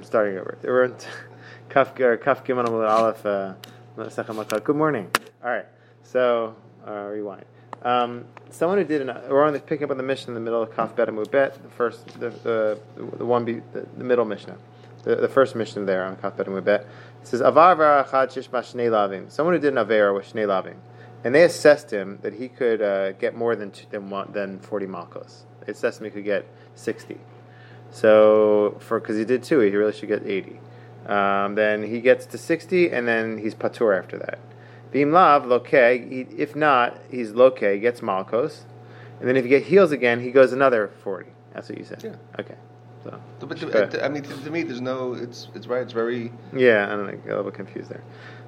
I'm starting over. We're in Kaf or Kaf Gimel Aleph. Uh, Good morning. All right. So uh, rewind. Um, someone who did an, we're on the picking up on the Mishnah in the middle of Kaf Bet Bet, the first, the the, the one be, the, the middle Mishnah, the, the first Mishnah there on Kaf Bet Bet. It says Avar Lavim. Someone who did an Avera with Shnei Lavim, and they assessed him that he could uh, get more than than than forty malchos. They assessed him he could get sixty. So for because he did two, he really should get eighty. Um, then he gets to sixty, and then he's patur after that. Beam lav loke. If not, he's loke. Gets malchos, and then if he get heals again, he goes another forty. That's what you said. Yeah. Okay. So. But to, I mean, to, to, me, there's no. It's it's right. It's very. Yeah, I don't know. a little confused there.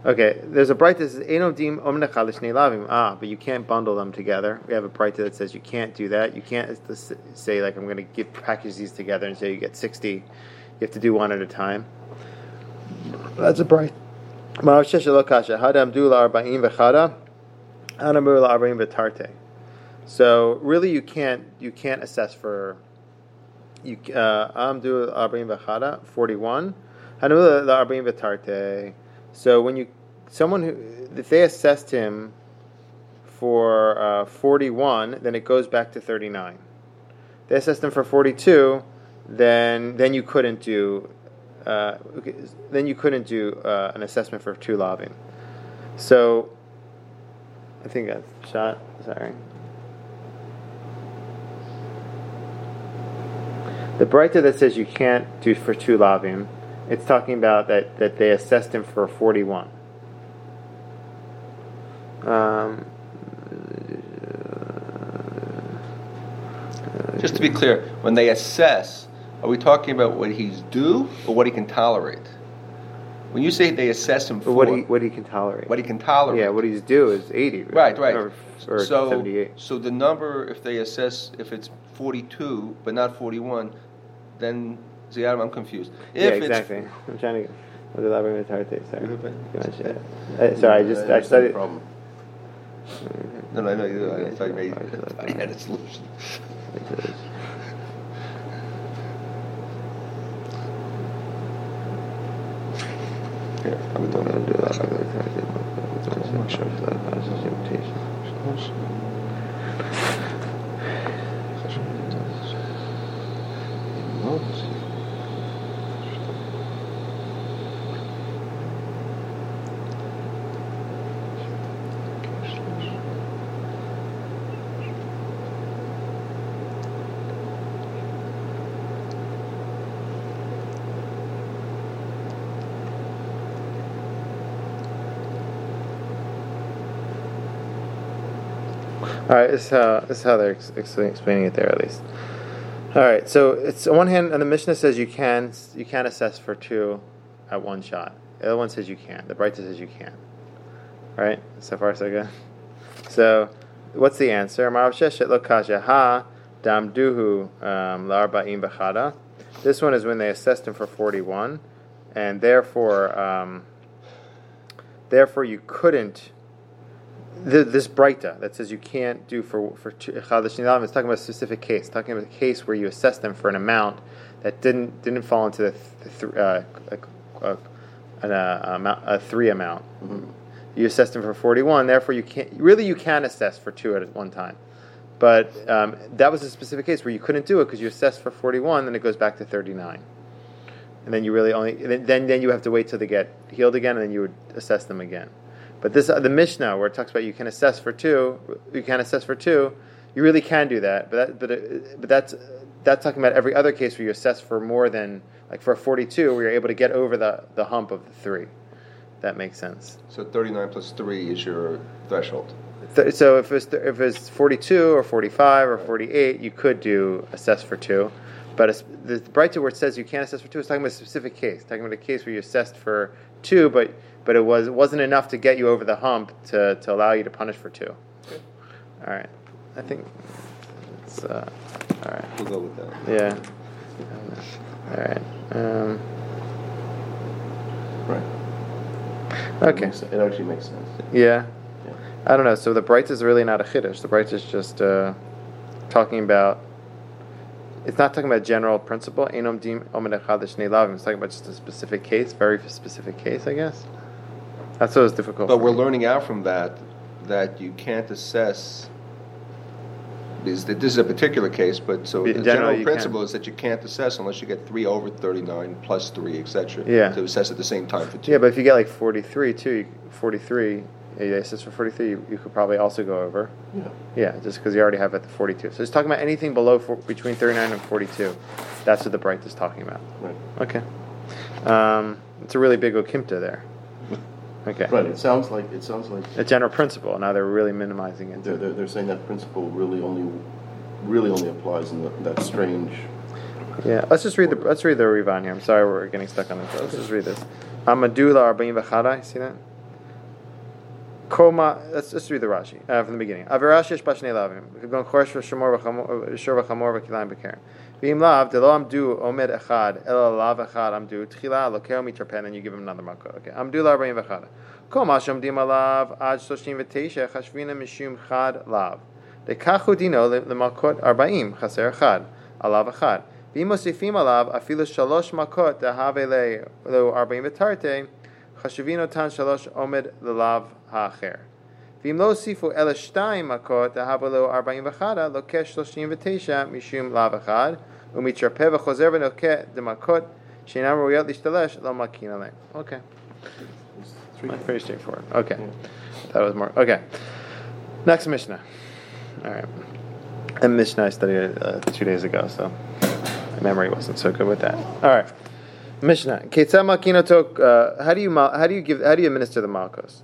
Okay, there's a breita that says dim lavim. Ah, but you can't bundle them together. We have a breita that says you can't do that. You can't say like I'm going to give package these together and say you get sixty. You have to do one at a time. That's a breita. So really, you can't you can't assess for you uh, amdu arba'in v'chada forty one. So when you someone who if they assessed him for uh, 41, then it goes back to 39. They assessed him for 42, then then you couldn't do uh, then you couldn't do uh, an assessment for two lavim. So I think that's shot. Sorry. The breita that says you can't do for two lavim it's talking about that, that they assessed him for 41. Um, Just to be clear, when they assess, are we talking about what he's due or what he can tolerate? When you say they assess him for what he what he can tolerate, what he can tolerate, yeah, what he's due is eighty, right, right, or, or so, 78. So the number, if they assess, if it's forty-two but not forty-one, then Ziyad, I'm confused. If yeah, exactly. I'm trying to. Was elaborate with hard tape. Sorry. Uh, sorry, I just I studied. Problem. No, no, no. I thought you made. I had a solution. I'm to do that. I'm going to do that. I'm not sure if that has a limitation. All right, this is how this is how they're ex- explaining it there at least. All right, so it's on one hand, and the Mishnah says you can you can assess for two at one shot. The other one says you can't. The Breita says you can't. All right, so far so good. So, what's the answer? Um. This one is when they assessed him for forty-one, and therefore, um, therefore you couldn't the, this breita that says you can't do for for chadash nidalim is talking about a specific case, talking about a case where you assess them for an amount that didn't didn't fall into the, th- uh, a, a, a, a, three amount. Mm-hmm. You assess them for forty one, therefore you can't really you can assess for two at one time. But um, that was a specific case where you couldn't do it because you assessed for forty one, then it goes back to thirty nine and then you really only then then you have to wait till they get healed again, and then you would assess them again. But this, uh, the Mishnah, where it talks about you can assess for two, you can assess for two, you really can do that. But that, but, it, uh, but that's that's talking about every other case where you assess for more than like for a forty-two, where you're able to get over the the hump of the three. That makes sense. So thirty-nine plus three is your threshold. so if it's if it's forty-two or forty-five or forty-eight, you could do assess for two. But the breita where it says you can't assess for two is talking about a specific case, talking about a case where you assessed for two, but but it was it wasn't enough to get you over the hump to, to allow you to punish for two. All right, I think it's uh, all right. We'll go with that. Yeah. All right. Um, right. Okay. It, actually makes sense. Yeah. yeah. I don't know. So the breita is really not a chiddush. The breita is just uh, talking about it's not talking about general principle. Enom dim omed echad. It's talking about just a specific case, very specific case, I guess. That's what was difficult. But we're me. learning out from that that you can't assess. Is that this is a particular case, but so the general, principle can. is that you can't assess unless you get three over thirty-nine plus three, etc. Yeah. To assess at the same time for two. Yeah, but if you get like 43 too, you, 43, yeah, it says for 43, you, you could probably also go over. Yeah. Yeah, just because you already have at the 42. So it's talking about anything below four, between 39 and 42. That's what the breita is talking about. Right. Okay. Um, it's a really big okimta there. Okay. Right. It sounds like it sounds like A general principle. Now they're really minimizing it. they're, they're, they're saying that principle really only really only applies in the, that strange. Yeah, let's just read the let's read the Rivan here. I'm sorry we're getting stuck on this. Let's just read this. Amadula arba'im v'chadai. See that? Koma. Let's just read the Rashi uh, from the beginning. Avirash yesh bashnei lavim. We're going choresh v'shemor v'chamor uh, v'chamor v'kilayim b'kerem. V'im lav de lo amdu omed echad el lav echad amdu tchila lokeo mitarpen and you give him another makkah. Okay. Amdu l'arbayim v'chad. Koma shomdim alav ad shloshim v'teisha chashvina mishum chad lav. De kachu dino l'makot arbaim chaser echad alav echad. V'im osifim alav afilu shalosh makot dehave lo arbayim v'tartei חשובין אותן שלוש עומד ללאו האחר. ואם לא הוסיפו אלא שתיים מכות דהווה לו ארבעים וחדה, לוקה שלושים ותשע משום לאו אחד, ומתרפא וחוזר ונוקה דמכות שאינן ראויות להשתלש, לא מקין עליהן. Okay. It's three. That's pretty straightforward. Okay. That was more. Okay. Next Mishnah. All right. And Mishnah I studied uh, two days ago, so my memory wasn't so good with that. All right. Mishnah. Ketzah makinotok. Uh, how do you how do you give how do you administer the malchus?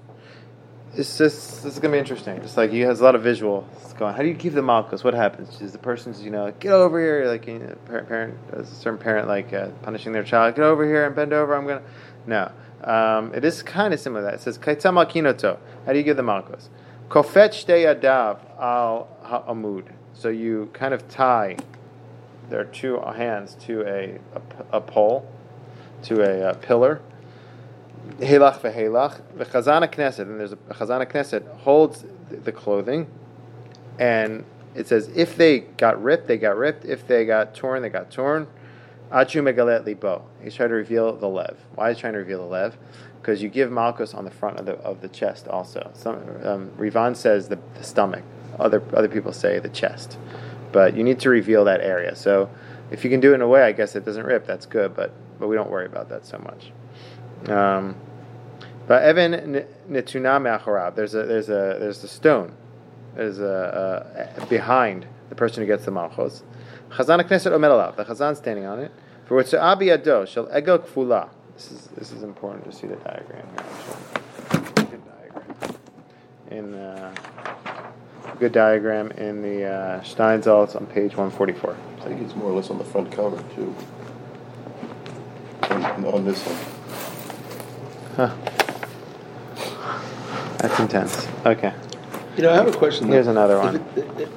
It's this is gonna be interesting. Just like he has a lot of visuals going. How do you give the malchus? What happens? Is the person's you know get over here like you know, parent, parent a certain parent like uh, punishing their child. Get over here and bend over. I'm gonna no. Um, it is kind of similar. to that. It says ketzah makinoto. How do you give the malchus? Kofet shtei adav al ha'amud. So you kind of tie their two hands to a a pole, to a, uh pillar. Helach vehelach. The Chazana Knesset, and there's a, Chazana Knesset holds the, the clothing, and it says if they got ripped, they got ripped. If they got torn, they got torn. Achu megalet libo. He's trying to reveal the lev. Why is he trying to reveal the lev? Because you give malchus on the front of the of the chest also. Some um, Rivan says the, the stomach. Other other people say the chest, but you need to reveal that area. So if you can do it in a way, I guess it doesn't rip. That's good, but but we don't worry about that so much. Um, but Evan netuna me'acharav. There's a there's a there's a stone. There's a, a behind the person who gets the malchus. Chazan Knesset. The chazan standing on it. For which abi ado shall egel kfula. This is this is important to see the diagram here. Good diagram. In uh, good diagram in the uh, Steinsaltz on page 144. I think it's more or less on the front cover too. On, on this one. Huh. That's intense. Okay. You know, I have a question. Here's though. another one. it- it-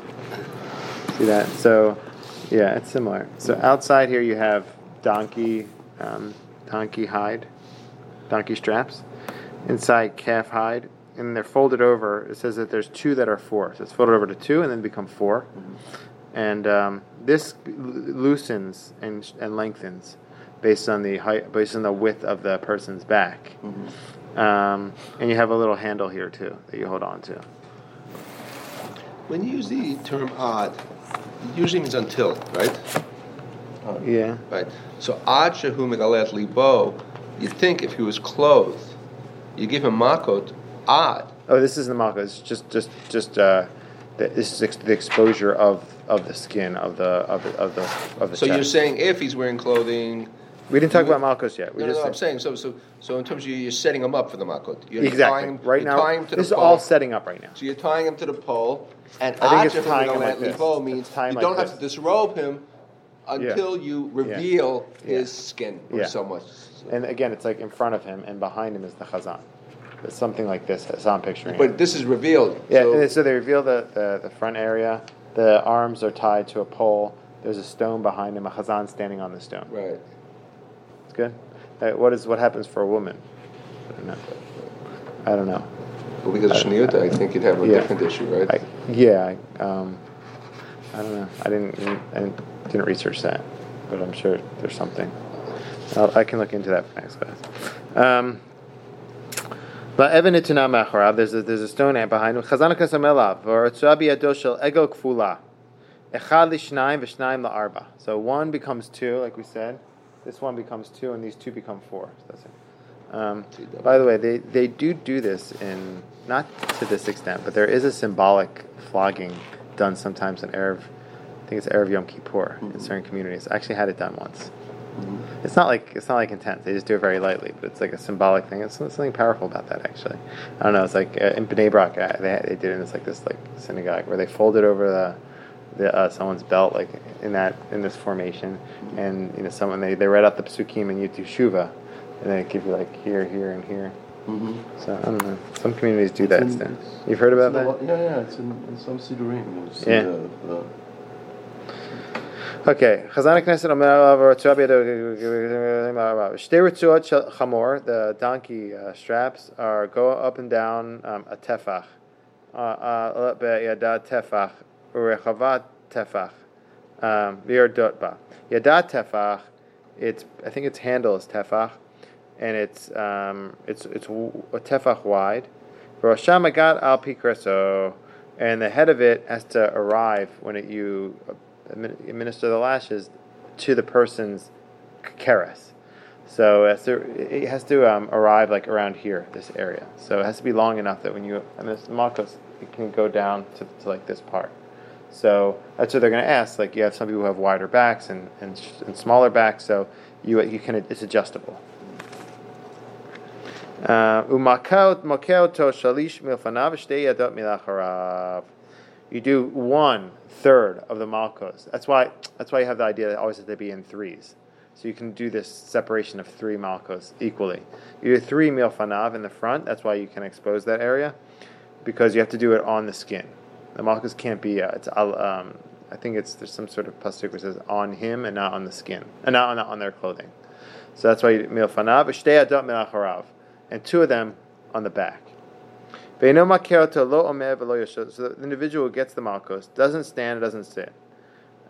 See that? So, yeah, it's similar. So outside here you have donkey, um, donkey hide, donkey straps. Inside calf hide, and they're folded over. It says that there's two that are four. So it's folded over to two, and then become 4 And um, this loosens and, and lengthens based on the height, based on the width of the person's back. Um, and you have a little handle here too that you hold on to. when you use the term odd, it usually means until, right? Yeah. Right. So ad shehu megalet libo, you'd think if he was clothed, you give him makot odd. Oh, this isn't the makot. It's just, just, just. Uh, the, this is ex- the exposure of, of the skin of the of the of the of the So chest. you're saying if he's wearing clothing. We didn't talk you- about malchus yet. We No, no, just no, I'm saying so. So, so in terms of you, you're setting him up for the makot. You're exactly Tying, right now. Tying This is the all setting up right now. So you're tying him to the pole, and I think it's tying him like this. means tying you like don't have to disrobe him until you reveal Yeah. his skin or Yeah. so much. And again, it's like in front of him, and behind him is the chazan. It's something like this. How I'm picturing. it. But this is revealed. Yeah, so, so they reveal the, the, the front area. The arms are tied to a pole. There's a stone behind him. A chazan standing on the stone. right. Good. Uh, what is what happens for a woman? I don't know. I don't know. But because of Shniuta, I think you'd have a Yeah. different issue, right? I, yeah, I, um, I don't know. I didn't. I didn't Didn't research that, but I'm sure there's something. I'll, I can look into that for next class. Um, but Evan ituna macharav. There's a, there's a stone ant behind him. Or tzuabi adoshel ego kfula. Echad lishnayim v'shnayim la'arba. So one becomes two, like we said. This one becomes two, and these two become four. So that's it. Um, by the way, they, they do do this in not to this extent, but there is a symbolic flogging done sometimes in Erev. I think it's Erev Yom Kippur in certain communities. I actually had it done once. It's not like it's not like intense. They just do it very lightly, but it's like a symbolic thing. It's something powerful about that, actually. I don't know. It's like uh, in Bnei Brak, uh, they, they did it in this like this like synagogue where they folded over the the uh, someone's belt like in that in this formation, and you know someone they, they read out the psukim and you do shuva, and then it give you like here, here, and here. Mhm. So I don't know. Some communities do that. It's in- Still. You've heard about in that? lot- Yeah, yeah, it's in, in some Sidurim. Yeah. the, the, Okay, Chazan Knesset Omer Alav Shtei Ritzuot Chamor, the donkey uh, straps are go up and down um, a tefach, uh, uh, tefach, Urechavat tefach, um. Yada tefach, it's I think its handle is tefach, and it's um, it's it's a tefach wide. Rosham Agat al Pikreso, and the head of it has to arrive when it, you administer the lashes to the person's keres. So it has to, it has to um, arrive like around here, this area. So it has to be long enough that when you and this malchus, it can go down to, to like this part. So that's what they're going to ask. Like you have some people who have wider backs and, and, and smaller backs, so you you can it's adjustable. Uh. You do one third of the malchus. That's why that's why you have the idea that always has to be in threes. So you can do this separation of three malchus equally. You do three milfanav in the front. That's why you can expose that area, because you have to do it on the skin. The malchus can't be. Uh, it's um, I think it's there's some sort of pasuk it says on him and not on the skin, and not on, on their clothing. So that's why milfanav adot and two of them on the back. So the individual who gets the malchus doesn't stand, doesn't sit.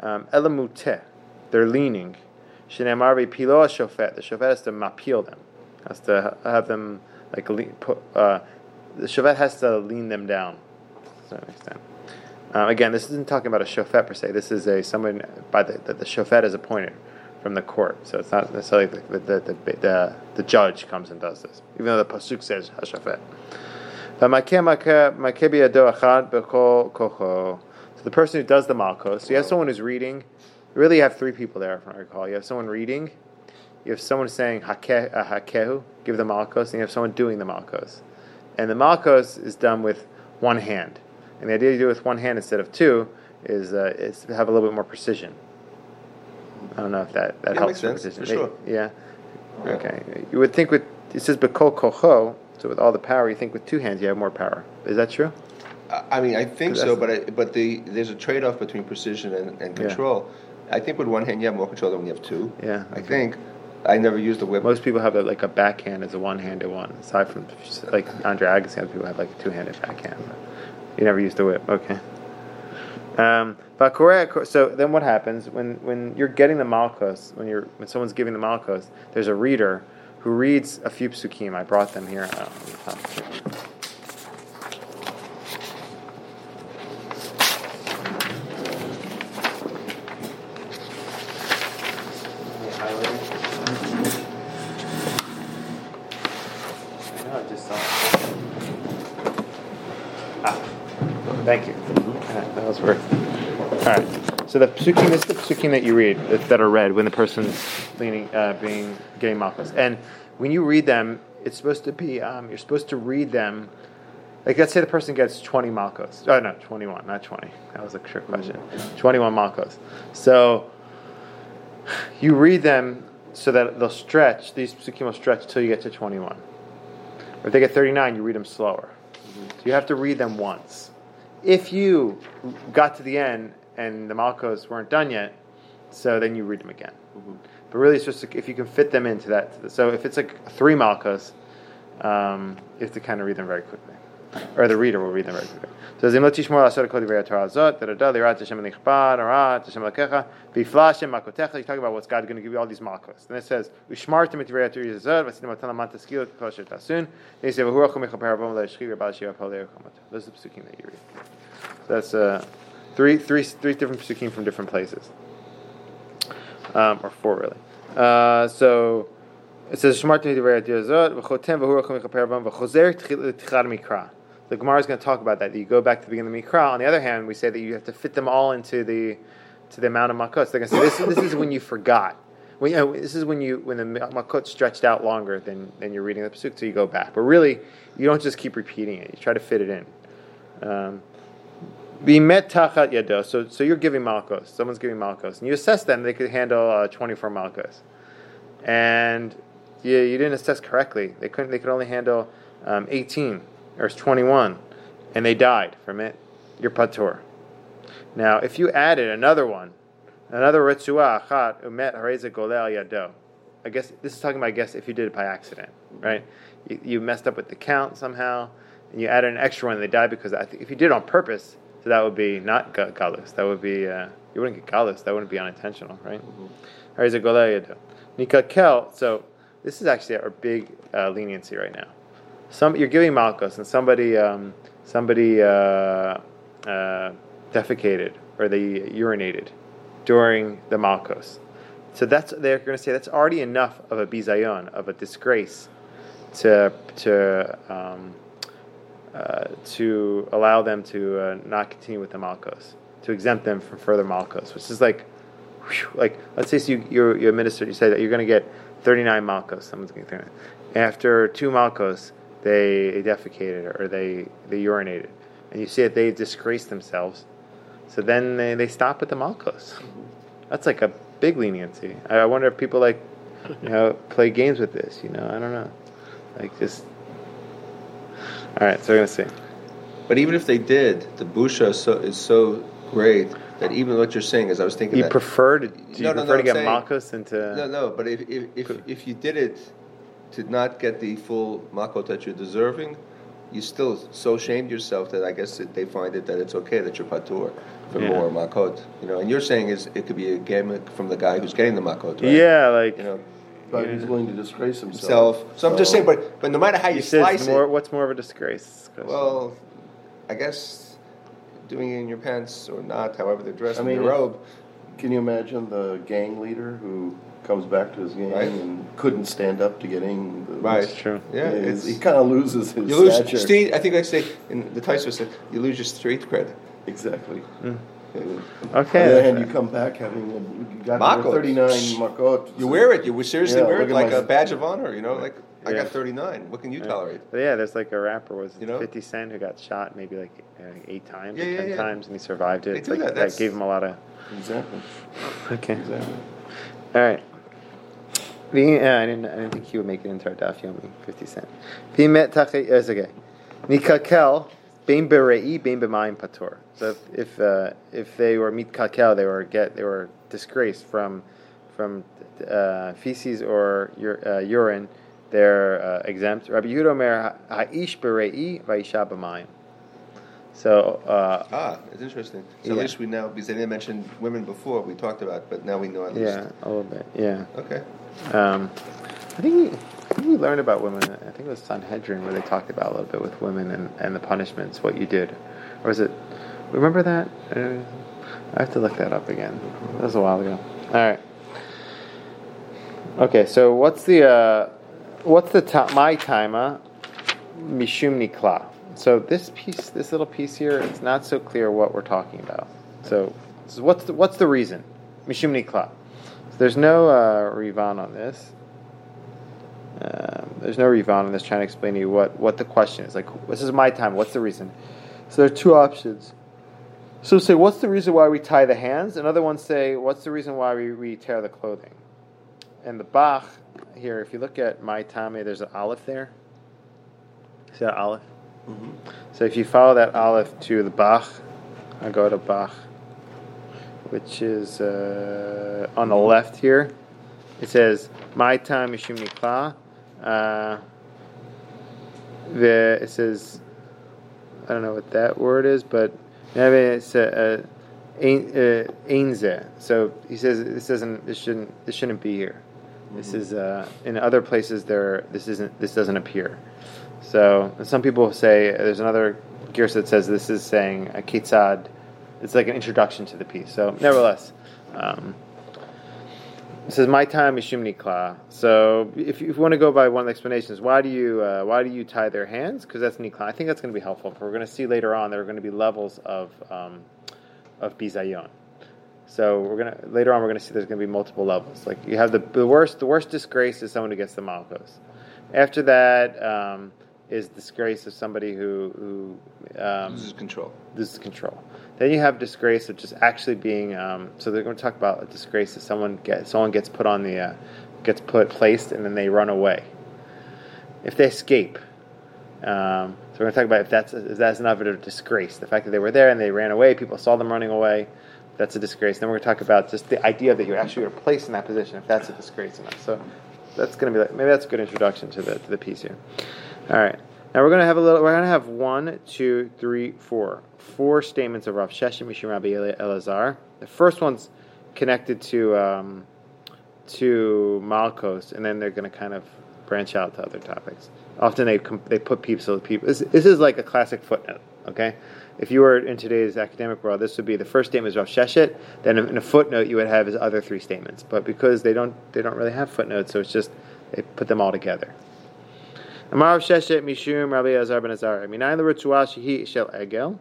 Um, they're leaning. Shenemar pilo shofet. The shofet has to mapil them, has to have them like. Uh, the shofet has to lean them down. Um, again, this isn't talking about a shofet per se. This is a someone by the that the shofet is appointed from the court. So it's not necessarily the the, the, the, the, the judge comes and does this, even though the pasuk says hashofet. So the person who does the malchus, you have someone who's reading. You really have three people there, if I recall. You have someone reading, you have someone saying uh, hakehu, give the malchus, and you have someone doing the malchus. And the malchus is done with one hand. And the idea to do it with one hand instead of two is, uh, is to have a little bit more precision. I don't know if that, that Yeah, helps makes sense, precision. for sure. Yeah. Yeah. Okay. You would think with it says bekol kocho, so with all the power, you think with two hands you have more power. Is that true? I mean, I think so, but I, but the there's a trade-off between precision and, and Yeah. control. I think with one hand you have more control than when you have two. Yeah, I okay. think. I never used the whip. Most people have a, like a backhand as a one-handed one. Aside from like Andre Agassi, other people have like a two-handed backhand. But you never used the whip. Okay. Um, but so then what happens when, when you're getting the malchus, when you're when someone's giving the malchus, there's a reader who reads a few psukim. I brought them here. Uh, let me find them. I know, I just saw it. Ah, thank you. Ah, That was worth. All right. So the psukim this is the psukim that you read that, are read when the person's leaning, uh, being getting malchus, and when you read them, it's supposed to be um, you're supposed to read them. Like let's say the person gets twenty malchus. Oh no, twenty one, not twenty. That was a trick question. Twenty one malchus. So you read them so that they'll stretch. These psukim will stretch till you get to twenty one. If they get 39, you read them slower. So you have to read them once. If you got to the end and the Malkos weren't done yet, so then you read them again. But really, it's just if you can fit them into that. So if it's like three Malkos, um, you have to kind of read them very quickly. or the reader will read them very quickly. So Zim lo tishmor asot kol divrei Torah zot da da da lirat Hashem nichbad arat Hashem lakecha biflashem makotecha. You talk about what's God going to give you all these malchus. Then it says ushmartem et divrei Torah zot vasinim lamanta skil kosher tasun. Then you say v'hu achum mechaper avom le'eshchi rabal shiva pol le'okamot. Those are the psukim that you read. So that's uh, three, three, three different psukim from different places, um, or four really. Uh, so it says shmartem et divrei Torah zot v'chotem v'hu achum mechaper avom v'chozer tichar mikra. The Gemara is going to talk about that. That you go back to the beginning of the Mikra. On the other hand, we say that you have to fit them all into the to the amount of makot. They're going to say this, this is when you forgot. You know, this is when you when the makot stretched out longer than, than you're reading the pasuk, so you go back. But really, you don't just keep repeating it. You try to fit it in. Um, be met tachat yado. So so you're giving malkos. Someone's giving malkos, and you assess them. They could handle uh, 24 malkos, and you, you didn't assess correctly. They couldn't. They could only handle um, 18 or 21, and they died from it. You're patur. Now, if you added another one, another ritzua achat umet hareza golel yado. I guess this is talking about. I guess if you did it by accident, right? You, you messed up with the count somehow, and you added an extra one. and They died because I think if you did it on purpose, so that would be not ga- galus. That would be uh, you wouldn't get galus. That wouldn't be unintentional, right? Hareza golel yado. So this is actually our big uh, leniency right now. Some you're giving malchus, and somebody um, somebody uh, uh, defecated or they urinated during the malchus. So that's they're going to say that's already enough of a bizayon of a disgrace to to um, uh, to allow them to uh, not continue with the malchus, to exempt them from further malchus, which is like, whew, like let's say you you you administered, you say that you're going to get 39 malchus. Someone's going to get 39. After two malchus, they defecated or they they urinated, and you see that they disgraced themselves. So then they, they stop at the malchus. That's like a big leniency. I I wonder if people like, you know, play games with this. You know, I don't know, like just. All right, so we're gonna see. But even if they did, the busha is so, is so great that even what you're saying is, I was thinking You that. prefer to do you No, no, prefer no, to get saying- malchus into No, no, but if, if, if, if you did it to not get the full makot that you're deserving, you still so shamed yourself that I guess that they find it that it's okay that you're patur for Yeah. more makot. You know, and you're saying is it could be a gimmick from the guy who's getting the makot, right? yeah, like You know, But Yeah. he's willing to disgrace himself. himself. So I'm just saying, but but no matter how you he says slice more. it, What's more of a disgrace? Chris? well, I guess doing it in your pants or not, however they're dressed I in mean, your robe. Can you imagine the gang leader who comes back to his gang Right. and couldn't stand up to getting the Right. That's true. Yeah, it's, it's, he kind of loses his you lose stature. street. I think I say in the Taisa said you lose your street cred. Exactly. Hmm. Okay. On the other hand, you come back having a, you got Makot. 39 makot. You wear it. You seriously Yeah, wear it like my- a badge of honor. You know, like I Yeah. got 39. What can you Yeah. tolerate? But yeah, there's like a rapper was it You know? 50 Cent who got shot maybe like uh, eight times Yeah, or ten yeah. times and he survived it. They do like, that. That's- gave him a lot of. Exactly. Okay. Exactly. All right. The, uh, I didn't. I didn't think he would make it into our daf yomi. Fifty cent. Pimet tachay. It's okay. Nikakel bein berei bein b'mayim patur. So if if, uh, if they were mitkakel, they were get they were disgraced from from uh, feces or ur, uh, urine. They're uh, exempt. Rabbi Yehuda Omer ha'ish berei va'isha b'mayim. So uh, Ah, it's interesting. So Yeah. at least we know because they didn't mention women before. We talked about, but now we know at least. yeah, a little bit. Yeah. Okay. Um, I think we, learned about women. I think it was Sanhedrin where they talked about a little bit with women and, and the punishments, what you did, or was it? Remember that? Uh, I have to look that up again. That was a while ago. All right. Okay, so what's the uh, what's the ta- my timer? Mishum nikla. So this piece, this little piece here, it's not so clear what we're talking about. So, so what's the, what's the reason? Mishum nikla. So there's no uh, Rivan on this. Um, there's no Rivan on this trying to explain to you what, what the question is. Like, this is my time. What's the reason? So there are two options. So say, what's the reason why we tie the hands? Another one say, what's the reason why we, we tear the clothing? And the Bach here, if you look at my Tame, there's an olive there. See that olive? So if you follow that olive to the Bach, I go to Bach, which is uh, on the left here. It says, "My time is Nikla." Uh, the it says, I don't know what that word is, but it's a Ainze. So he says this doesn't this shouldn't this shouldn't be here. This Mm-hmm. is uh, in other places there this isn't this doesn't appear. So some people say there's another gears that says this is saying a kitzad. It's like an introduction to the piece. So nevertheless, um, it says my time is Shum nikla. So if you, if you want to go by one of the explanations, why do you uh, why do you tie their hands? Because that's nikla. I think that's going to be helpful. We're going to see later on there are going to be levels of um, of bizayon. So we're gonna later on we're gonna see there's gonna be multiple levels. Like you have the, the worst the worst disgrace is someone who gets the malchos. After that um, is disgrace of somebody who who um, Loses control. loses control. Then you have disgrace of just actually being. Um, so they're going to talk about a disgrace if someone gets someone gets put on the uh, gets put placed and then they run away. If they escape, um, so we're going to talk about if that's if that's enough of a disgrace. The fact that they were there and they ran away, people saw them running away. That's a disgrace. Then we're going to talk about just the idea that you actually were placed in that position. If that's a disgrace enough, so that's going to be like, maybe that's a good introduction to the to the piece here. All right. Now we're going to have a little. We're going to have one, two, three, four, four statements of Rav Sheshet Mishim Rabbi Elazar. The first one's connected to um, to Malkos, and then they're going to kind of branch out to other topics. Often they they put people people. This, this is like a classic footnote. Okay, if you were in today's academic world, this would be the first statement is Rav Sheshet. Then in a footnote you would have his other three statements. But because they don't they don't really have footnotes, so it's just they put them all together. Amar Sheshet Mishum Rabbi Azar ben Azar. Minayin the Ritzuah Shehi Shel Egel.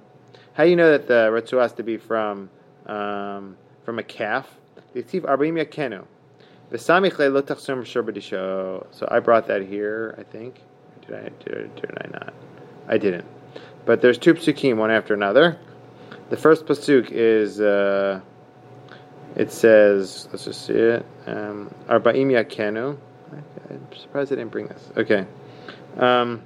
How do you know that the Ritzuah has to be from um, from a calf? So I brought that here, I think. Did I, did, did I not? I didn't. But there's two psukim, one after another. The first pasuk is, uh, it says, let's just see it. Um, Arba'im Yakenu. I'm surprised I didn't bring this. Okay. Um,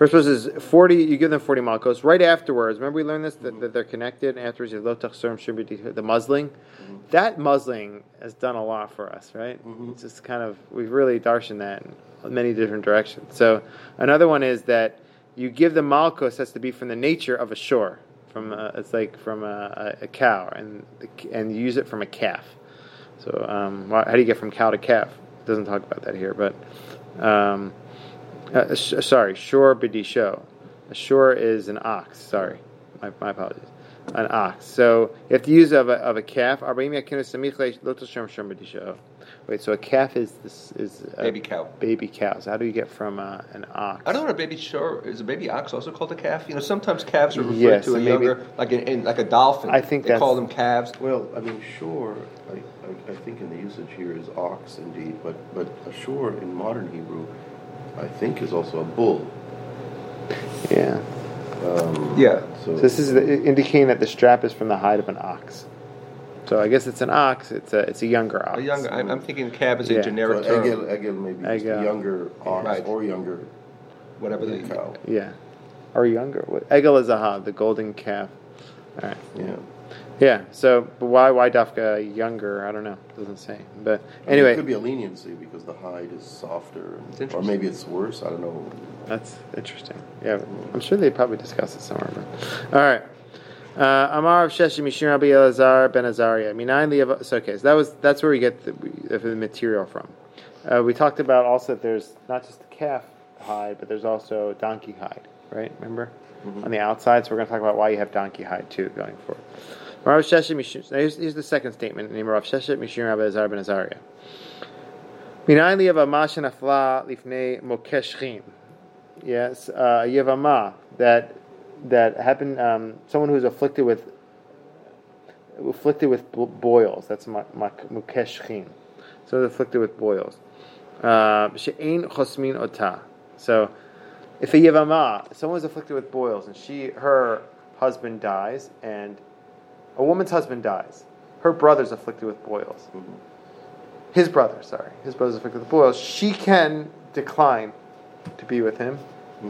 First verse is 40, you give them 40 malkos. Right afterwards, remember we learned this, that, that they're connected, and afterwards you have lotach surim shibidi, the muzzling. That muzzling has done a lot for us, right? It's just kind of, we've really darshan that in many different directions. So another one is that you give the malkos has to be from the nature of a shore. From a, it's like from a, a, a cow, and and you use it from a calf. So um, how do you get from cow to calf? It doesn't talk about that here, but um, uh, sh- sorry, shore bidisho. A shore is an ox. Sorry, my, my apologies. An ox. So you have to use of a, of a calf. Arba'im yakinu samichle lotos shem shem bidisho. Wait, so a calf is this is a Baby cow. Baby cows. How do you get from uh, an ox? I don't know. What a baby sure is a baby ox also called a calf. You know, sometimes calves are referred Yes, to a younger, like in, in, like a dolphin. I think they call them calves. Well, I mean, sure, I, I, I think in the usage here is ox indeed, but, but a shore in modern Hebrew, I think is also a bull. Yeah. Um, Yeah. So, So this is the, indicating that the strap is from the hide of an ox. So I guess it's an ox. It's a it's a younger ox. A younger. I'm, I'm thinking calf is Yeah. a so generic term. egel, egel maybe just Egel. a younger ox Right. or younger Whatever the cow. Yeah. Or younger. What- Egel is a ha, the golden calf. All right. Yeah. Yeah. So, but why why Dafka younger? I don't know. Doesn't say. But anyway, it could be a leniency because the hide is softer, and, or maybe it's worse. I don't know. that's interesting. Yeah, I'm sure they probably discussed it somewhere. But all right. Uh, Amar of Sheshim Mishim Rabbi Elazar ben Azariah. Minayin liyav. So okay, so that was that's where we get the, the material from. Uh, we talked about also that there's not just the calf hide, but there's also donkey hide, right? Remember on the outside. So we're going to talk about why you have donkey hide too going forward. Rav Sheshet Mishim. Now here's, here's the second statement. Name Rav Sheshet Mishim Rabbi Elazar ben Azariah. Minayin liyav amashan afla lifnei mokeshchim. Yes, uh, yavama that that happened. Um, someone who's afflicted with afflicted with boils. That's mukeshchin. So afflicted with boils. Uh, She'ein chosmin ota. So if a yavama, someone's afflicted with boils, and she her husband dies, and a woman's husband dies, her brother's afflicted with boils. His brother, sorry, his brother's afflicted with boils. She can decline to be with him,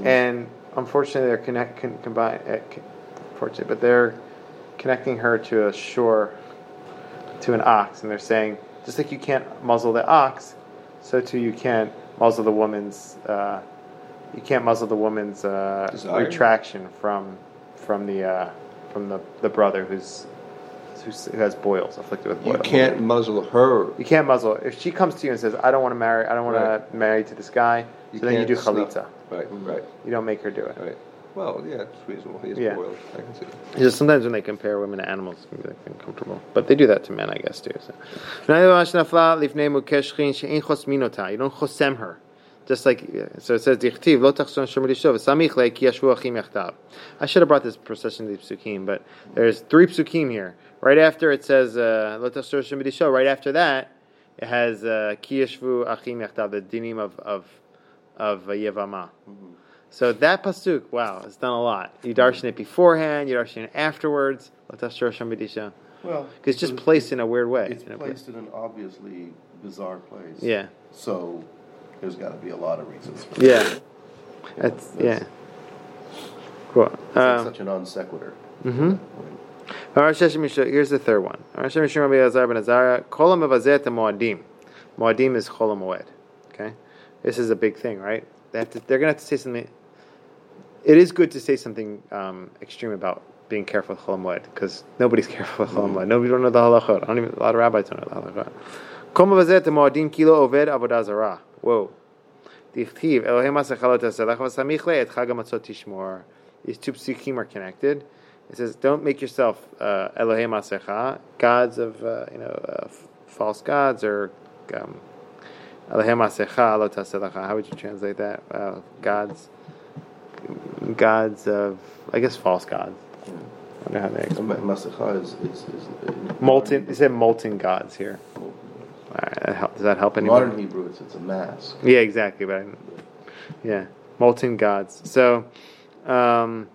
and unfortunately, they're connect con, combine. Uh, con, unfortunately, but they're connecting her to a shore, to an ox, and they're saying just like you can't muzzle the ox, so too you can't muzzle the woman's uh, you can't muzzle the woman's uh, retraction from from the uh, from the, the brother who's, who's who has boils afflicted with boils. You can't muzzle her. You can't muzzle. If she comes to you and says, "I don't want to marry. I don't want Right. to marry to this guy," You so then you do snuff. chalitza. Right, right, You don't make her do it. right. Well, yeah, it's reasonable. He has Yeah. boils. I can see. It's Just sometimes when they compare women to animals, it can be like uncomfortable. But they do that to men, I guess, too. So. You don't chosem her. Just like, so it says, "Dichtiv lo tachson shomer lisho, v'samich le ki yashvu achim yachtav." I should have brought this procession to the psukim, but there's three psukim here. Right after it says, uh, lo tachson shomer lisho, right after that, it has uh, ki yashvu achim yachtav, the dinim of, of, of uh, Yevamah. So that pasuk, wow, it's done a lot. You darshan it beforehand, you darshan it afterwards. Because Well, it's just placed in a weird way. It's in placed in an obviously bizarre place. Yeah, So there's got to be a lot of reasons. For yeah, that. that's That's- yeah. Cool. It's like Um, such a non sequitur. mhm. Misha- Here's the third one. Amar Sheshem Misha Rabbi Elazar ben Azariah, Kol HaMevazeh et Moadim. Moadim is Chol HaMoed. Okay, this is a big thing, right? They have to. They're gonna have to say something. It is good to say something um, extreme about being careful with Chol HaMoed because nobody's careful with Chol HaMoed. Nobody don't know the halachot. I don't even. A lot of rabbis don't know the halachot. Kol HaMevazeh Moadim kilo oved avodah zarah. Whoa. Dichtiv Elohim Asachalot Asalach Vasamichle Et Chag HaMatzot Tishmor. These two psukim are connected. It says, "Don't make yourself uh, Elohim Asecha, gods of uh, you know uh, f- false gods, or um, Elohim Asecha Lo Taselacha." How would you translate that? Uh, gods, gods of I guess false gods. I wonder how they Masecha is, is, is molten. Said molten gods here. All right, that help, does that help anyone? modern Hebrew, it's, it's a mask. Yeah, exactly. But I, yeah, molten gods. So, um,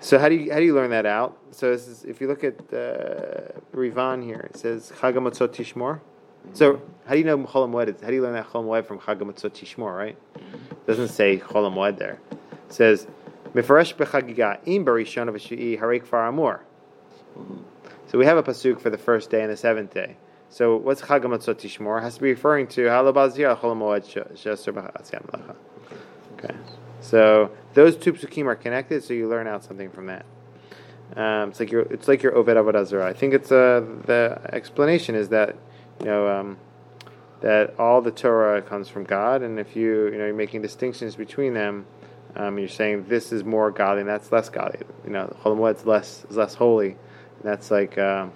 so how do you how do you learn that out? So this is if you look at uh, Rivan here, it says Chag HaMatzot Tishmor. So how do you know Chol Moed? How do you learn that Chol Moed from Chag HaMatzot Tishmor? Right? It doesn't say Chol Moed there. It says Mifaresh bechagiga im barishon of far amor. So we have a pasuk for the first day and the seventh day. So what's Chag HaMatzot Tishmor? Has to be referring to Halabazir Chol Moed Sheser Melacha. Okay. So those two psukim are connected, so you learn out something from that. Um, it's like your it's like your Oved Avodah Zarah. I think it's uh, the explanation is that you know um, that all the Torah comes from God, and if you you know you're making distinctions between them, um, you're saying this is more godly and that's less godly. You know, Chol Moed's less is less holy. And that's like um,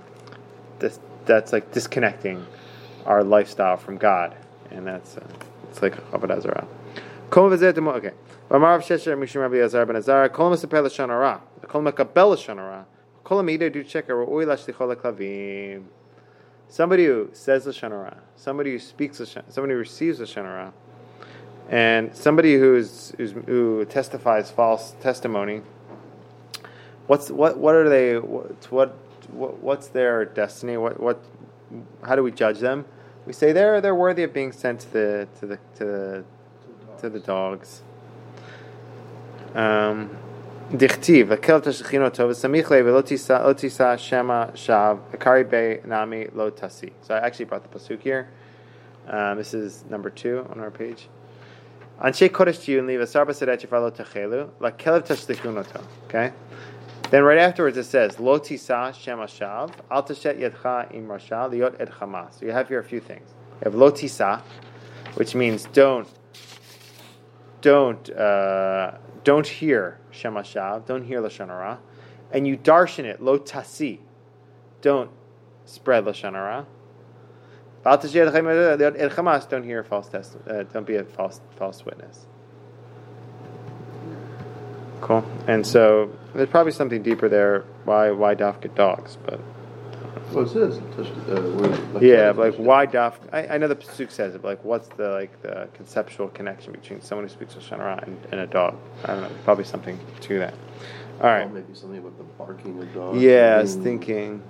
this that's like disconnecting our lifestyle from God, and that's uh, it's like v'zeh temo- Okay. Somebody who says l'shon hara Somebody who speaks l'shon Somebody who receives l'shon hara and somebody who's, who's who testifies false testimony what's what what are they what what what- what's their destiny what what how do we judge them we say they're they're worthy of being sent to the to the to the to the dogs um le velo tisa lo tisa shema shav, akari be nami lo tasi. So I actually brought the pasuk here. Um, this is number two on our page. Anshe kodesh tiyun li v'sar b'sedeh shefar lo tachelu, la kelev tashlichunoto. Okay? Then right afterwards it says, Lo tisa shem ashav, al tashet yedcha im rasha, liot ed. So you have here a few things. You have lo tisa, which means don't, don't, uh, don't hear shem ashav, don't hear lashon hara, and you darshan it lo tasi, don't spread lashon hara. Al tashet don't hear false test, uh, don't be a false false witness. Cool. And so there's probably something deeper there. Why why daf get dogs? But Well, it says, uh, like, yeah, but like why daf? I, I know the pasuk says it, but like what's the like the conceptual connection between someone who speaks Lashon Hara and, and a dog? I don't know. Probably something to that. All right. Or maybe something about the barking of dogs. Yeah, I was thinking.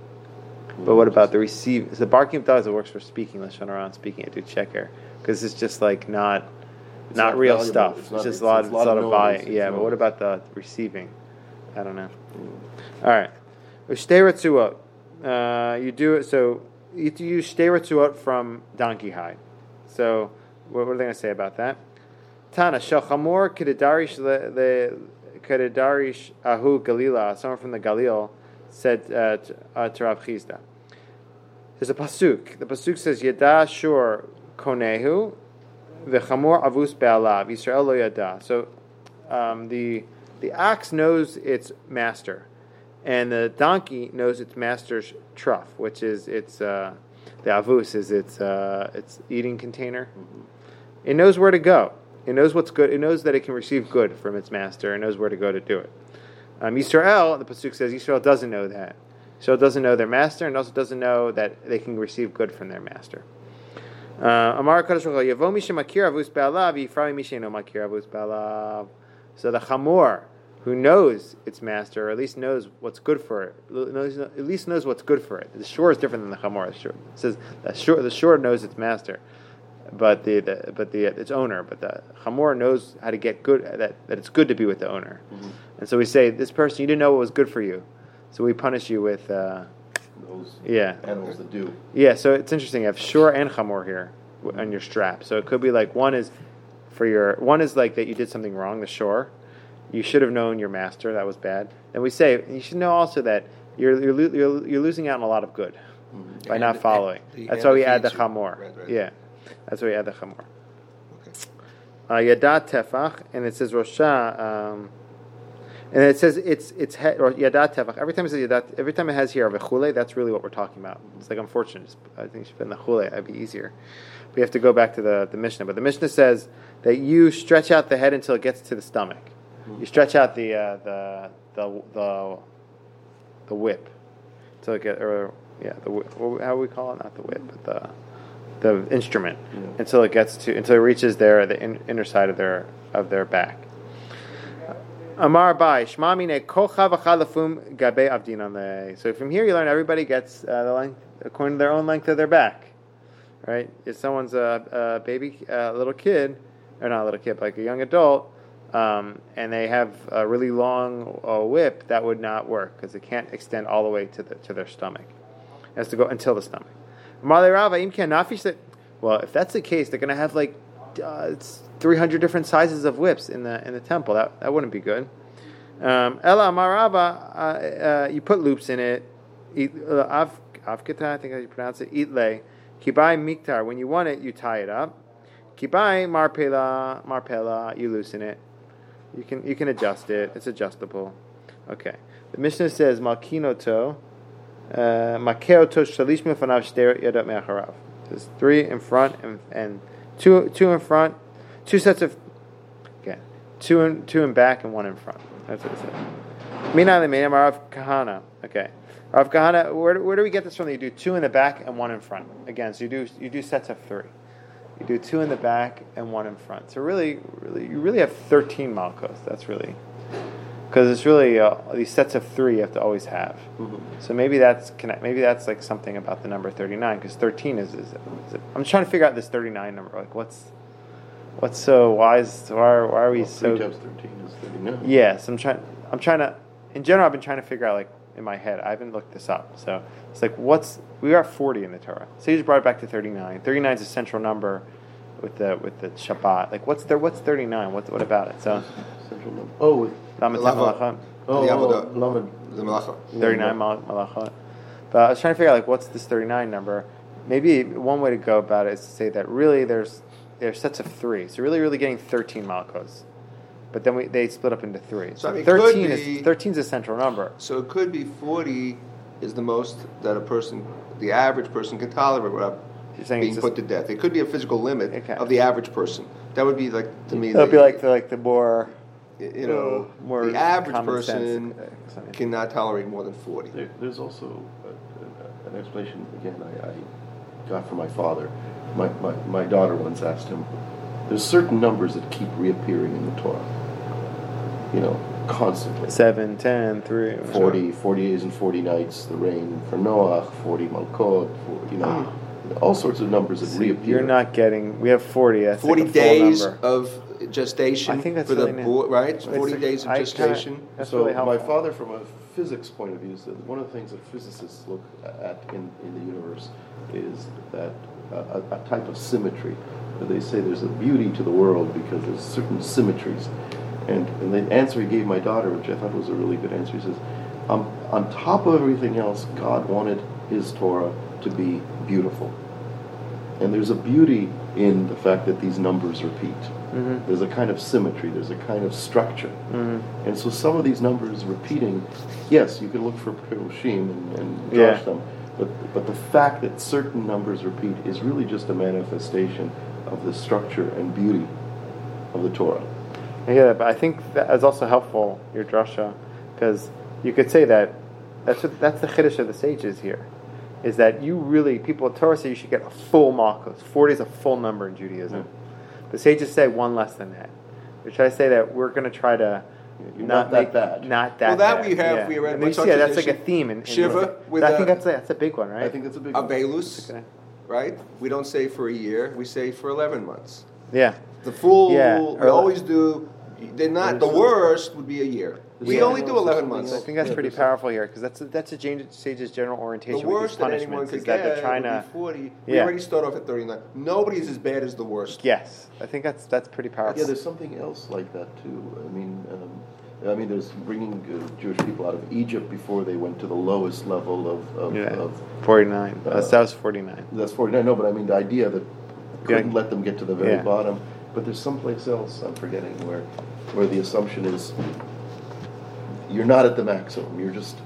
But what about the receive? The barking of dogs that works for speaking Lashon Hara and speaking it to checker because it's just like not. It's Not, not real valuable. stuff. It's not- just a lot. it's It's a lot of of noise. volume. It's Yeah, but what about the receiving? I don't know. All right. Shtei Ratzuot. Uh, you do it, so you use Shtei Ratzuot from donkey hide. So, what, what are they going to say about that? Tana Shalchamor Kedidarish the Kedidarish Ahu Galila. Someone from the Galil said uh, to, uh, to Rav Chisda. There's a pasuk. The pasuk says Yada Shur Konehu v'Chamor Avus Be'alav Yisrael Lo Yada. So um, the the ox knows its master, and the donkey knows its master's trough, which is its uh, the avus is its uh, its eating container. It knows where to go. It knows what's good. It knows that it can receive good from its master. It knows where to go to do it. Um, Yisrael, the pasuk says, Yisrael doesn't know that. Yisrael doesn't know their master, and also doesn't know that they can receive good from their master. Uh, Amar Kadosh Yavo Misha Makir Avus Be'alav, Yiframi Misha No Makir Avus Be'alav. So the chamor, who knows its master, or at least knows what's good for it, knows, at least knows what's good for it. The shore is different than the chamor. The shore it says the shore, the shore knows its master, but the, the but the its owner. But the chamor knows how to get good that that it's good to be with the owner. Mm-hmm. And so we say, this person you didn't know what was good for you, so we punish you with. Uh, Those yeah. animals that do. Yeah, so it's interesting. You have shore and chamor here on your strap. So it could be like one is for your one is like that you did something wrong, the shore. You should have known your master. That was bad. And we say you should know also that you're you're, lo- you're, you're losing out on a lot of good by And not following. the- That's why we add the chamor. Right, right. Yeah, that's why we add the chamor. Okay. Uh, Yadat tefach, and it says Rosha, um, and it says it's it's he, or Yadat tefach. Every time it says Yadat, every time it has here a vechule, that's really what we're talking about. It's like unfortunate. I think it should be in the chule. That'd be easier. We have to go back to the, the Mishnah, but the Mishnah says that you stretch out the head until it gets to the stomach. You stretch out the uh, the the the the whip until it get or yeah the whip, what- how we call it not the whip but the the instrument Yeah. until it gets to until it reaches their the in, inner side of their of their back. Amar Bai Shma mine kocha v'chalafum gabe. So from here you learn everybody gets uh, the length according to their own length of their back. Right? If someone's a, a baby, a little kid, or not a little kid, like a young adult, um, and they have a really long uh, whip, that would not work because it can't extend all the way to the to their stomach. It has to go until the stomach. Well, if that's the case, they're going to have like uh, it's 300 different sizes of whips in the in the temple. That that wouldn't be good. Um, Ella Amarava, uh, uh, you put loops in it. Uh, Av avkita, I think how you pronounce it. Itle. Kibai miktar. When you want it, you tie it up. Kibai marpela marpela. You loosen it. You can you can adjust it. It's adjustable. Okay. The Mishnah says malkinoto. Makeoto shalish mifanav shter yadot me'acharav. There's three in front and, and two two in front, two sets of okay, two in two in back and one in front. That's what it says. Mina the Me'am Rav Kahana. Okay, Rav Kahana. Where, where do we get this from? That you do two in the back and one in front. Again, so you do you do sets of three. You do two in the back and one in front. So really, really, you really have thirteen malkos. That's really because it's really uh, these sets of three you have to always have. So maybe that's connect. Maybe that's like something about the number thirty nine because thirteen is, is, is I'm trying to figure out this thirty nine number. Like what's what's so why is why are, why are we Well, so three times thirteen is thirty-nine. Yes, I'm trying. I'm trying to. In general, I've been trying to figure out like in my head. I haven't looked this up, so it's like what's we are 40 in the Torah. So you just brought it back to 39. 39 is a central number with the with the Shabbat. Like what's there? What's 39? What what about it? So Central number. Oh, with, Lamed Lava. Malachot, oh, oh, The malacha. 39 Malachot. But I was trying to figure out like what's this 39 number. Maybe one way to go about it is to say that really there's there's sets of three. So really, really getting 13 Malachos. But then we, they split up into three. So, I mean, 13 could is be- 13 is a central number. So it could be 40 is the most that a person, the average person, can tolerate without You're saying being it's put to death. It could be a physical limit Okay. of the average person. That would be like to me. It'll the, be like the like the more you know more the average common sense, person uh, cannot tolerate more than 40. There, there's also a, a, an explanation, again, I, I got from my father. My, my, my daughter once asked him, there's certain numbers that keep reappearing in the Torah. You know, constantly. seven, ten, three. or 40, 40 days and 40 nights, the rain for Noah, 40 Malkot, 40, you know, ah. all sorts of numbers that something. reappear. You're not getting. We have forty. That's 40 like a days number. of gestation I think that's for really neat. boy, right? 40 like- days of I kinda- gestation. That's so really my father, from a physics point of view, said one of the things that physicists look at in, in the universe is that a, a type of symmetry. They say there's a beauty to the world because there's certain symmetries. And, and the answer he gave my daughter, which I thought was a really good answer, he says, um, on top of everything else, God wanted his Torah to be beautiful. And there's a beauty in the fact that these numbers repeat. Mm-hmm. There's a kind of symmetry, there's a kind of structure. Mm-hmm. And so some of these numbers repeating, yes, you can look for Pirushim and, and Yeah. josh them, but, but the fact that certain numbers repeat is really just a manifestation of the structure and beauty of the Torah. That, but I think that is also helpful your drasha because you could say that that's what, that's the chiddush of the sages here, is that you really people Torah say you should get a full malchus. Forty is a full number in Judaism. Hmm. The sages say one less than that. We try to say that we're going to try to You're not, not that make, bad. Not that Well, that bad, we have- yeah. we read And what's you our see, that's like a theme in, in Shiva with I think that's a, that's a big one, right? I think that's a big A one. Belus, Okay. right? We don't say for a year, we say for 11 months. Yeah. The full, Yeah, we always do, they're not, the worst would be a year. We Yeah. only do 11 months. I think that's pretty powerful here because that's a, that's a James Sage's general orientation The with worst that anyone could is that get they're trying would to. be 40. We Yeah. already start off at 39. Nobody's as bad as the worst. Yes, I think that's that's pretty powerful. Yeah, there's something else like that too. I mean, um, I mean, there's bringing uh, Jewish people out of Egypt before they went to the lowest level of, of, Yeah. of 49. Uh, Uh, that was 49. that's 49. No, but I mean the idea that couldn't Yeah. let them get to the very Yeah. bottom. But there's someplace else I'm forgetting where, where the assumption is you're not at the maximum. You're just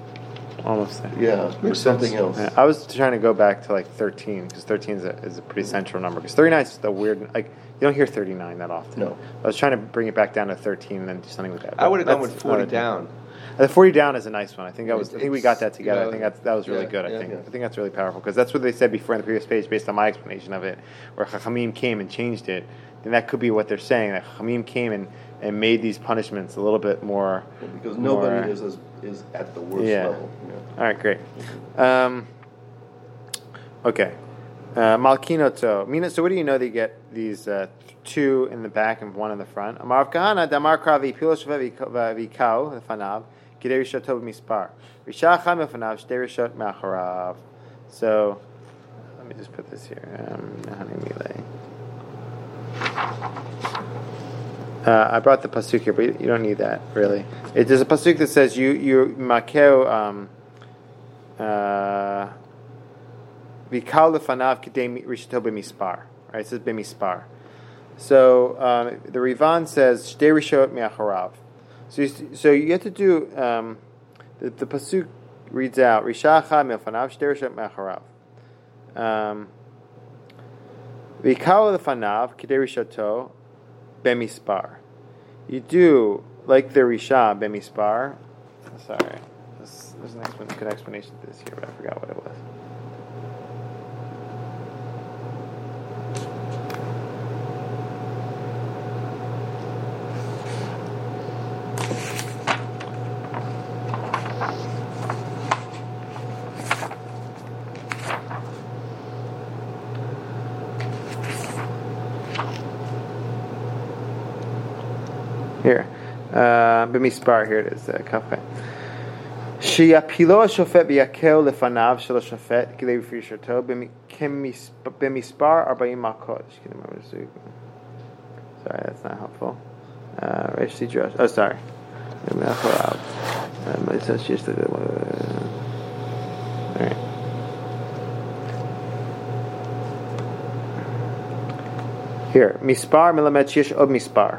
Almost there. yeah, there's Makes something sense. else. Yeah, I was trying to go back to like 13 because 13 is a, is a pretty central number. Because 39 is the weird, like, you don't hear 39 that often. No. I was trying to bring it back down to 13 and then do something with that. I would have but gone with that's 40 down. The 40 down is a nice one. I think that was. I think we got that together. you I know, think that's, that was really yeah, good. I yeah. think. Yeah. I think that's really powerful because that's what they said before in the previous page, based on my explanation of it, where Chachamim came and changed it. Then that could be what they're saying. That Chachamim came and, and made these punishments a little bit more. Because nobody more- is as, is at the worst Yeah. level. Yeah. All right, great. Um, okay. Uh, Malkinoto. Mina, so what do you know that you get these uh, two in the back and one in the front? Amar Kahana, Damar Kravi, Pilosh Vikau, the Fanav, Gidei Rishot Tov Mispar. Rishah Cham Fanav, Shtei Rishot Macharav. So, let me just put this here. Um. Uh, I brought the pasuk here, but you don't need that really. It, there's a pasuk that says you you makeo um, uh, vikal lefanav k'dei rishato b'mispar. Right, it says b'mispar. So um, the Rivan says shtei rishot miacharav. So you, so you have to do um, the, the pasuk reads out rishacha milfanav shtei rishot miacharav. Um, Vikal lefanav k'dei rishato bemispar. You do like the Risha bemispar. Sorry, there's, there's an explanation, good explanation to this here, but I forgot what it was. Here, uh, b'mispar. Here it is. Uh, kafe. שיפילו השופט ויקל לפניו של השופט כדי בפרישתו במספר 40 מכות. Sorry, that's not helpful. Uh, Reish Sidrash. Oh, sorry. מאחוריו. Uh, it says just a- Alright. Here, mispar melamed שיש עוד מספר.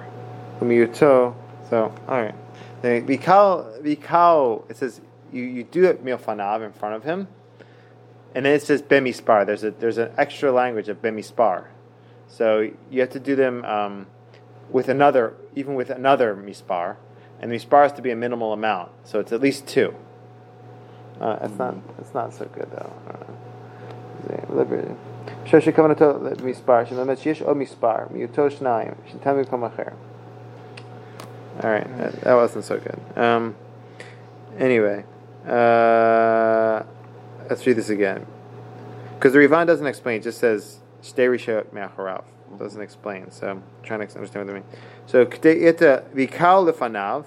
ומיעוטו, so, alright. The vikal it says you, you do it milfanav in front of him, and then it says bemispar. There's a there's an extra language of bemispar, so you have to do them um, with another even with another mispar, and the mispar has to be a minimal amount. So it's at least two. Uh, it's mm-hmm. not that's not so good though. Uh, Liberated. Shoshe kavanatol mispar. Shemlemet sheyesh o mispar. Miyutosh naim. Shentam yikom acher. All right, that, that wasn't so good. Um, anyway, uh, let's read this again because the Rivan doesn't explain; it just says "Shterisha me'acharav." Doesn't explain, so I'm trying to understand what they mean. So "K'deita vikal lefanav,"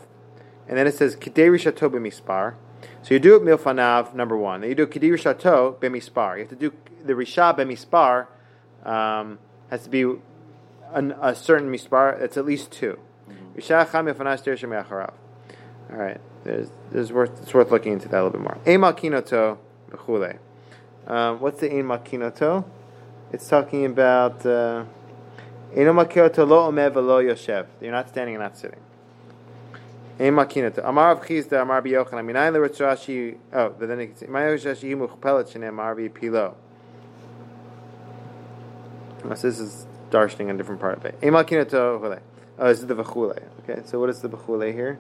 and then it says "K'derisha to b'mispar." So you do it milfanav number one. Then you do "K'derisha to b'mispar." You have to do the rishat b'mispar." Um, has to be an, a certain mispar. That's at least two. All right, there's, there's worth, it's worth looking into that a little bit more. Um, what's the ema kinoto? It's talking about yoshev. You're not standing and not sitting. Ema kinoto. Amar of Chisda amar biyochanan. Minayin leritz Rashi. Oh, but then it's Minayin Rashi muchpelet shene amar pilo. This is darshaning a different part of it. Ema kinoto chule. Oh, this is the v'chule. Okay, so what is the v'chule here?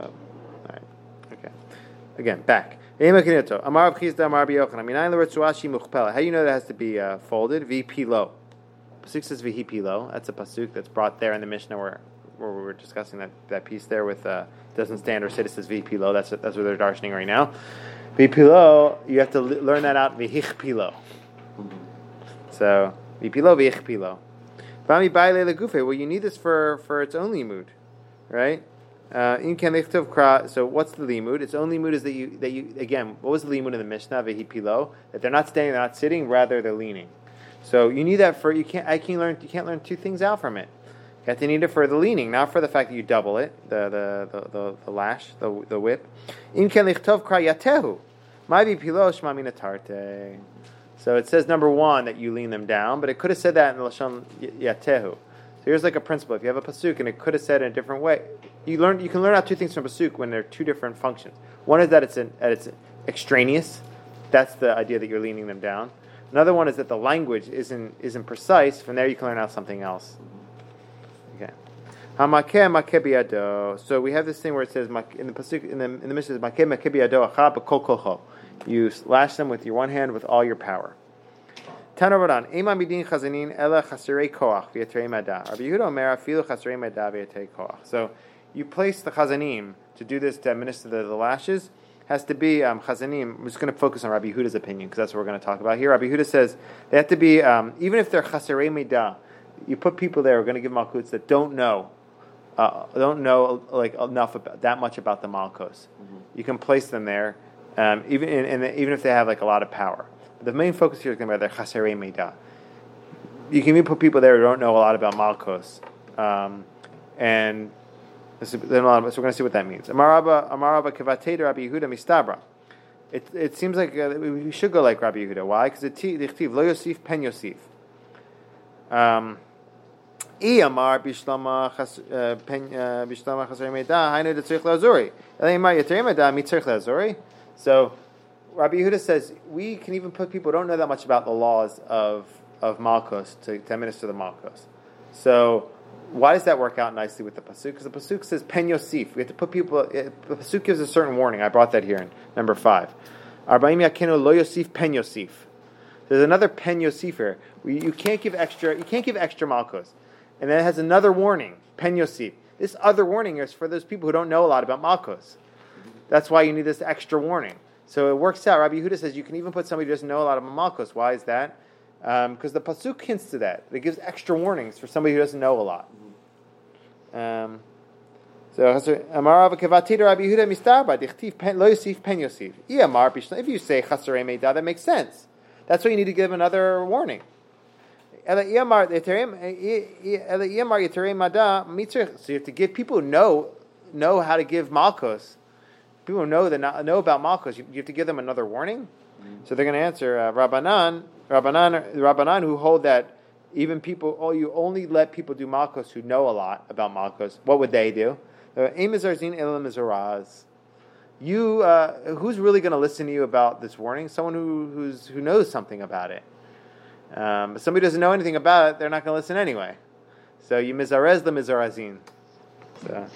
Oh, okay. Again, back. How do you know that has to be uh, folded? Vehipilo. Pasuk says Vehipilo. That's a pasuk that's brought there in the Mishnah where, where we were discussing that, that piece there with uh, doesn't stand or sit. It says Vehipilo. That's that's what they're darshaning right now. Vehipilo. You have to learn that out. Vihich pilo. So Vehipilo, vihich pilo. Well, you need this for, for its own limud, right? Uh, so what's the limud? Its own limud is that you that you again. What was the limud in the Mishnah? Vehipilo that they're not standing, they're not sitting, rather they're leaning. So you need that for you can't. I can learn. You can't learn two things out from it. You have to need it for the leaning, not for the fact that you double it, the the the, the, the lash, the the whip. In ken lichtov kra yatehu, my vipilo shma tarte. So it says number one that you lean them down, but it could have said that in the lashon yatehu. So here's like a principle: if you have a pasuk and it could have said in a different way, you learn you can learn out two things from pasuk when they're two different functions. One is that it's an, that it's extraneous. That's the idea that you're leaning them down. Another one is that the language isn't isn't precise. From there, you can learn out something else. Okay. So we have this thing where it says in the pasuk in the in the Mishnah is you lash them with your one hand with all your power. Tanoradan, Ema midin chazanin ela chasirei koach v'yatrei mada. Rabbi Yehuda Omer afilu chasirei mada v'yatrei koach. So you place the chazanim to do this to administer the, the lashes. Has to be um, chazanim. I'm just going to focus on Rabbi Yehuda's opinion because that's what we're going to talk about here. Rabbi Yehuda says they have to be um, even if they're chasirei meda. You put people there who are going to give malkuts that don't know uh, don't know like enough about that much about the malkos. Mm-hmm. You can place them there um, even in, in, even if they have like a lot of power. But the main focus here is going to be their chaserei meida. You can even put people there who don't know a lot about Malkos, um, and so we're going to see what that means. Amaraba Amaraba Kevatei Rabbi Yehuda Mistabra. It, it seems like uh, we should go like Rabbi Yehuda. Why? Because the dichtiv lo Yosif pen Yosif. Um, Iyamar bishlama uh, pen uh, bishlama chaserei meida hainu detzich lazuri. Elimar yaterei meida mitzich lazuri. So Rabbi Yehuda says we can even put people who don't know that much about the laws of of Malkos to, to administer the Malkos. So why does that work out nicely with the pasuk? Because the pasuk says pen yosif. We have to put people. It, the pasuk gives a certain warning. I brought that here in number five. Arbaim yakenu lo yosif pen yosif. There's another pen yosif here. We, you can't give extra. You can't give extra malkos, and then it has another warning pen yosif. This other warning is for those people who don't know a lot about malkos. That's why you need this extra warning. So it works out. Rabbi Yehuda says you can even put somebody who doesn't know a lot of Malkos. Why is that? Because um, the pasuk hints to that. It gives extra warnings for somebody who doesn't know a lot. Um, so. If you say Chasarei Meida, that makes sense. That's why you need to give another warning. So you have to give people who know know how to give malchus people know that know about Malchus, you, you, have to give them another warning. Mm-hmm. So they're going to answer uh, Rabbanan, Rabbanan, Rabbanan, who hold that even people, oh, you only let people do Malchus who know a lot about Malchus. What would they do? You, uh, who's really going to listen to you about this warning? Someone who who's who knows something about it. Um, somebody doesn't know anything about it, they're not going to listen anyway. So you mizarez the mizarazin. So.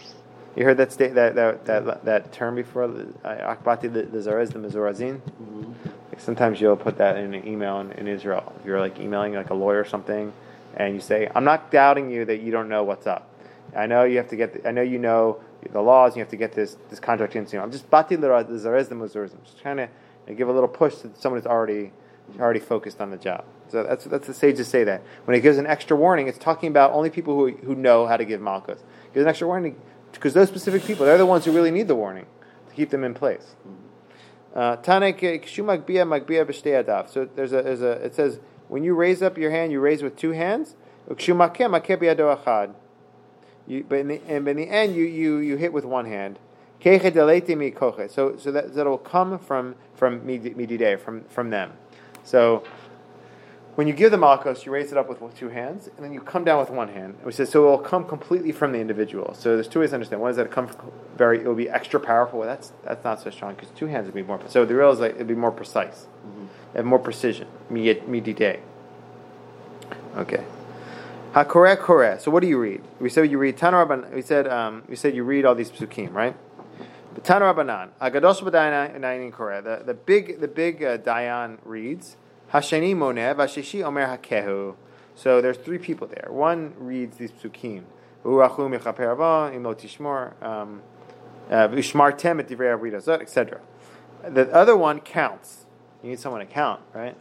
You heard that state that that that, that term before? Akbati the, the Zarez the Mizurazin. Mm-hmm. Like sometimes you'll put that in an email in, in, Israel. If you're like emailing like a lawyer or something, and you say, "I'm not doubting you that you don't know what's up. I know you have to get. The, I know you know the laws. And you have to get this this contract into. You. I'm just bati the Zarez the Mizurazin. Just trying to give a little push to someone who's already already focused on the job. So that's that's the sages say that when it gives an extra warning, it's talking about only people who who know how to give malchus. Gives an extra warning because those specific people, they're the ones who really need the warning to keep them in place. Uh, magbia magbia. So there's a, there's a, it says, when you raise up your hand, you raise with two hands. Kshu makeh makeh b'yado. You, but in the, and in the end, you, you, you hit with one hand. So, so that, that will come from from mididei, from from them. So, when you give the malchus, you raise it up with two hands, and then you come down with one hand. Which says so it will come completely from the individual. So there's two ways to understand. One is that it comes very, it will be extra powerful. Well, that's that's not so strong because two hands would be more. So the real is like it'd be more precise, mm-hmm. and more precision. Mididei. Okay. Hakore kore. So what do you read? We said you read Tanaraban. We said um, we said you read all these psukim, right? Tanarabanan. Agados b'dayanin kore. The the big the big uh, Dayan reads Hasheni moneh v'ashishi omer hakehu. So there's three people there. One reads these psukim. Urachu mechaper avon imo tishmor um, uh, et divrei avidazot, etc. The other one counts. You need someone to count, right?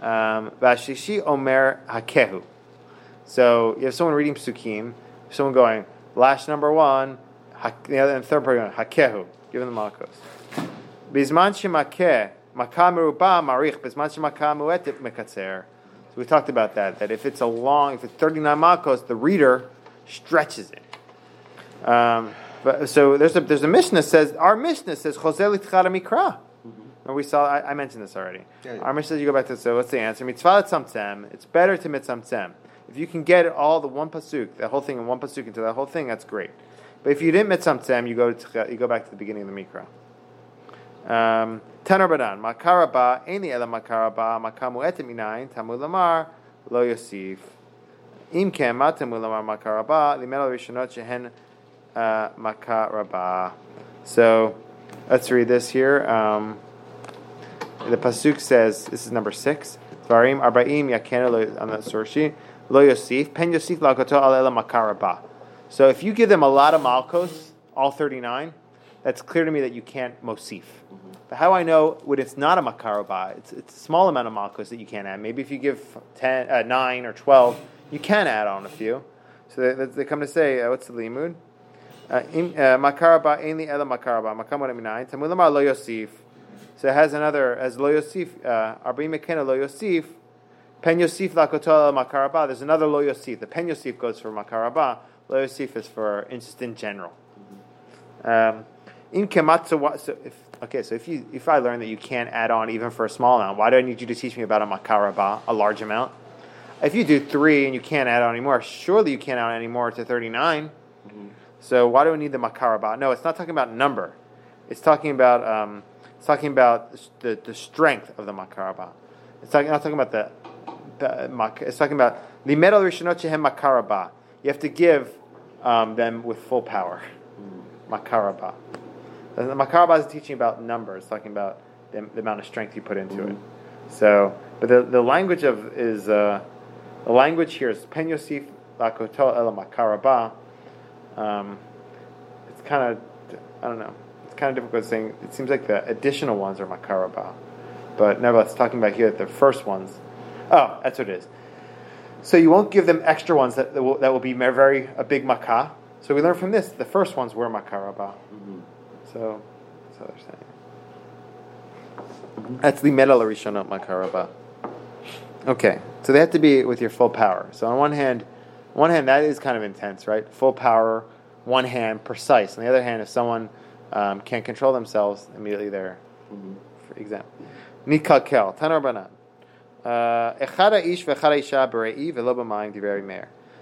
Um, v'ashishi omer hakehu. So you have someone reading psukim, someone going, lash number one, the other and third part going, hakehu, them the malchus. Bizman shemakeh, makah meruba marich, bizman shemakah muetit mekatzer. So we talked about that, that if it's a long, if it's 39 makos, the reader stretches it. Um, but, so there's a there's a Mishnah says our Mishnah says Chosel mikra. And we saw I, I, mentioned this already. Yeah, yeah. Our Mishnah says you go back to so what's the answer? Mitzvah tzamtzem. It's better to mitzamtzem. If you can get all the one pasuk, the whole thing in one pasuk into that whole thing, that's great. But if you didn't mitzamtzem, you go to, you go back to the beginning of the mikra. Um, Tanar badan makaraba any other makaraba makamu minayin tamu lamar lo yosif im kem matamu lamar makaraba limel rishonot shehen uh, makaraba. So let's read this here. Um, the pasuk says this is number six. Varim arba'im yakenu on the source. Lo Yosif, Pen Yosif Lakoto Alela Makaraba. So if you give them a lot of Malkos, all 39, that's clear to me that you can't Mosif. Mm-hmm. But how I know when it's not a Makaraba, it's, it's a small amount of Malkos that you can't add. Maybe if you give 10, uh, 9 or 12, you can add on a few. So they, they come to say, uh, what's the limud? Uh, uh, makaraba ainli ela makaraba makamon nine tamulamar lo yosif. So it has another as lo yosif uh, arba'im mekena lo yosif Pen Yosif Lakotola Makaraba. There's another Lo Yosif. The Pen Yosif goes for Makaraba. Lo Yosif is for interest in general. Um, in Kematsu, so if, okay, so if you if I learn that you can't add on even for a small amount, why do I need you to teach me about a Makaraba, a large amount? If you do three and you can't add on anymore, surely you can't add on anymore to 39. Mm-hmm. So why do we need the Makaraba? No, it's not talking about number. It's talking about um, it's talking about the, the strength of the Makaraba. It's talking, not talking about the mak it's talking about the metal rishonot makaraba. You have to give um, them with full power. Makaraba. The makaraba is teaching about numbers, talking about the, the, amount of strength you put into mm-hmm. it. So, but the, the language of is uh, the language here is pen yosif lakoto el makaraba. Um, it's kind of I don't know. It's kind of difficult saying. It seems like the additional ones are makaraba, but nevertheless, talking about here that the first ones Oh, that's what it is. So you won't give them extra ones that, that, will, that will be very a big makah. So we learn from this the first ones were makaraba. Mm-hmm. So that's what they're saying. That's the metal rishonot makaraba. Okay, so they have to be with your full power. So on one hand, one hand that is kind of intense, right? Full power, one hand precise. On the other hand, if someone um, can't control themselves, immediately they're, mm-hmm. for example, nikakel tanar banan. Uh,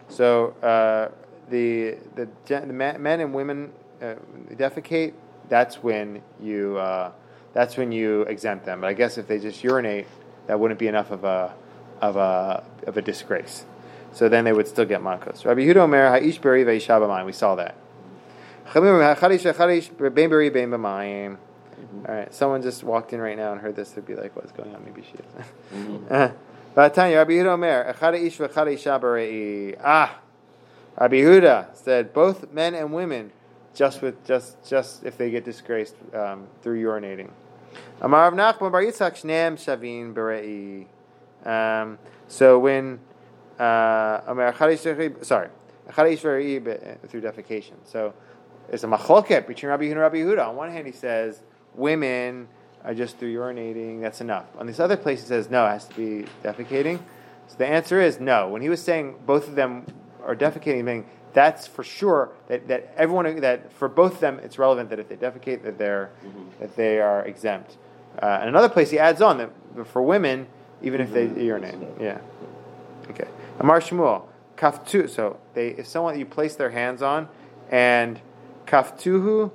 so uh, the the the men and women uh, defecate. That's when you uh, that's when you exempt them. But I guess if they just urinate, that wouldn't be enough of a of a of a disgrace. So then they would still get malkos. Rabbi Yehuda Omer ha'ish beri ve'isha We saw that. All right, someone just walked in right now and heard this. They'd be like, "What's going on?" Maybe she is. Mm-hmm. Ah, Rabbi Yehuda said both men and women, just with just just if they get disgraced um, through urinating. Amar Nachman Bar Yitzchak Shneim Shavin Berei. Um, so when uh, Amar sorry, through defecation. So it's a machloket between Rabbi Yehuda and Rabbi Yehuda. On one hand, he says women are just through urinating, that's enough. On this other place, he says no, it has to be defecating. So the answer is no. When he was saying both of them are defecating, meaning that's for sure that, that everyone that for both of them it's relevant that if they defecate that they're Mm-hmm. that they are exempt. Uh, and another place he adds on that for women, even if they Mhm. urinate, yeah. Okay. Amar Shmuel, kaftu. So they, if someone you place their hands on, and kaftuhu,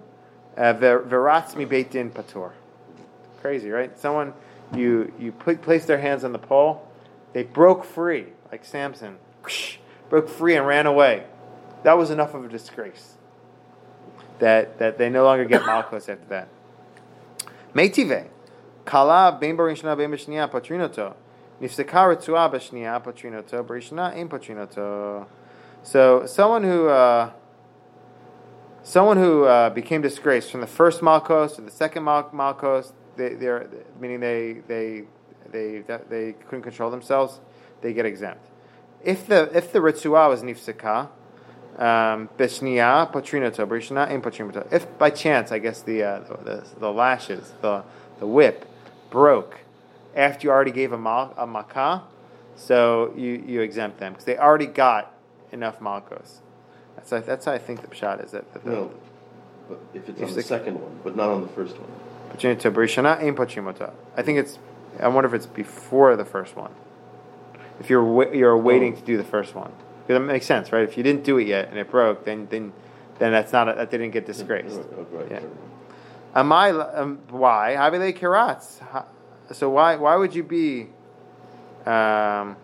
uh, veratz mi beit din patur. Crazy, right? Someone you you put, place their hands on the pole, they broke free like Samson, broke free and ran away. That was enough of a disgrace. That that they no longer get malchus after that. Meitive, kala ben barishna ben b'shniya patrinoto. Nifseka ritzua b'shniya patrinoto, barishna ein patrinoto. So someone who uh, someone who uh, became disgraced from the first malchus to the second mal- malchus, they, they're meaning they they they they couldn't control themselves, they get exempt. If the if the ritzua was nifseka, um, b'shniya patrinoto, barishna ein. If by chance, I guess the, uh, the, the lashes, the the whip broke after you already gave a, mal, a makah, so you, you exempt them because they already got enough malchus. That's how, that's how I think the pshat is that, No, but if it's If on the- second one, but not on the first one. patrinoto barishna ein patrinoto. I think it's. I wonder if it's before the first one. If you're wa- you're waiting Oh. to do the first one, because that makes sense, right? If you didn't do it yet and it broke, then then then that's not a, that didn't get disgraced. Right, Yeah. Am I? Um, why? Havile kiratz. Ha- So why? Why would you be? Um,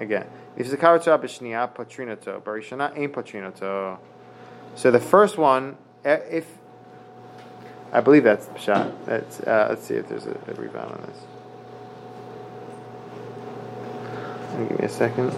again, if zakaratza b'shniya patrinoto, barishana ain't patrinoto. So the first one, if I believe that's the shot. That's uh, let's see if there's a, a rebound on this. Give me a second.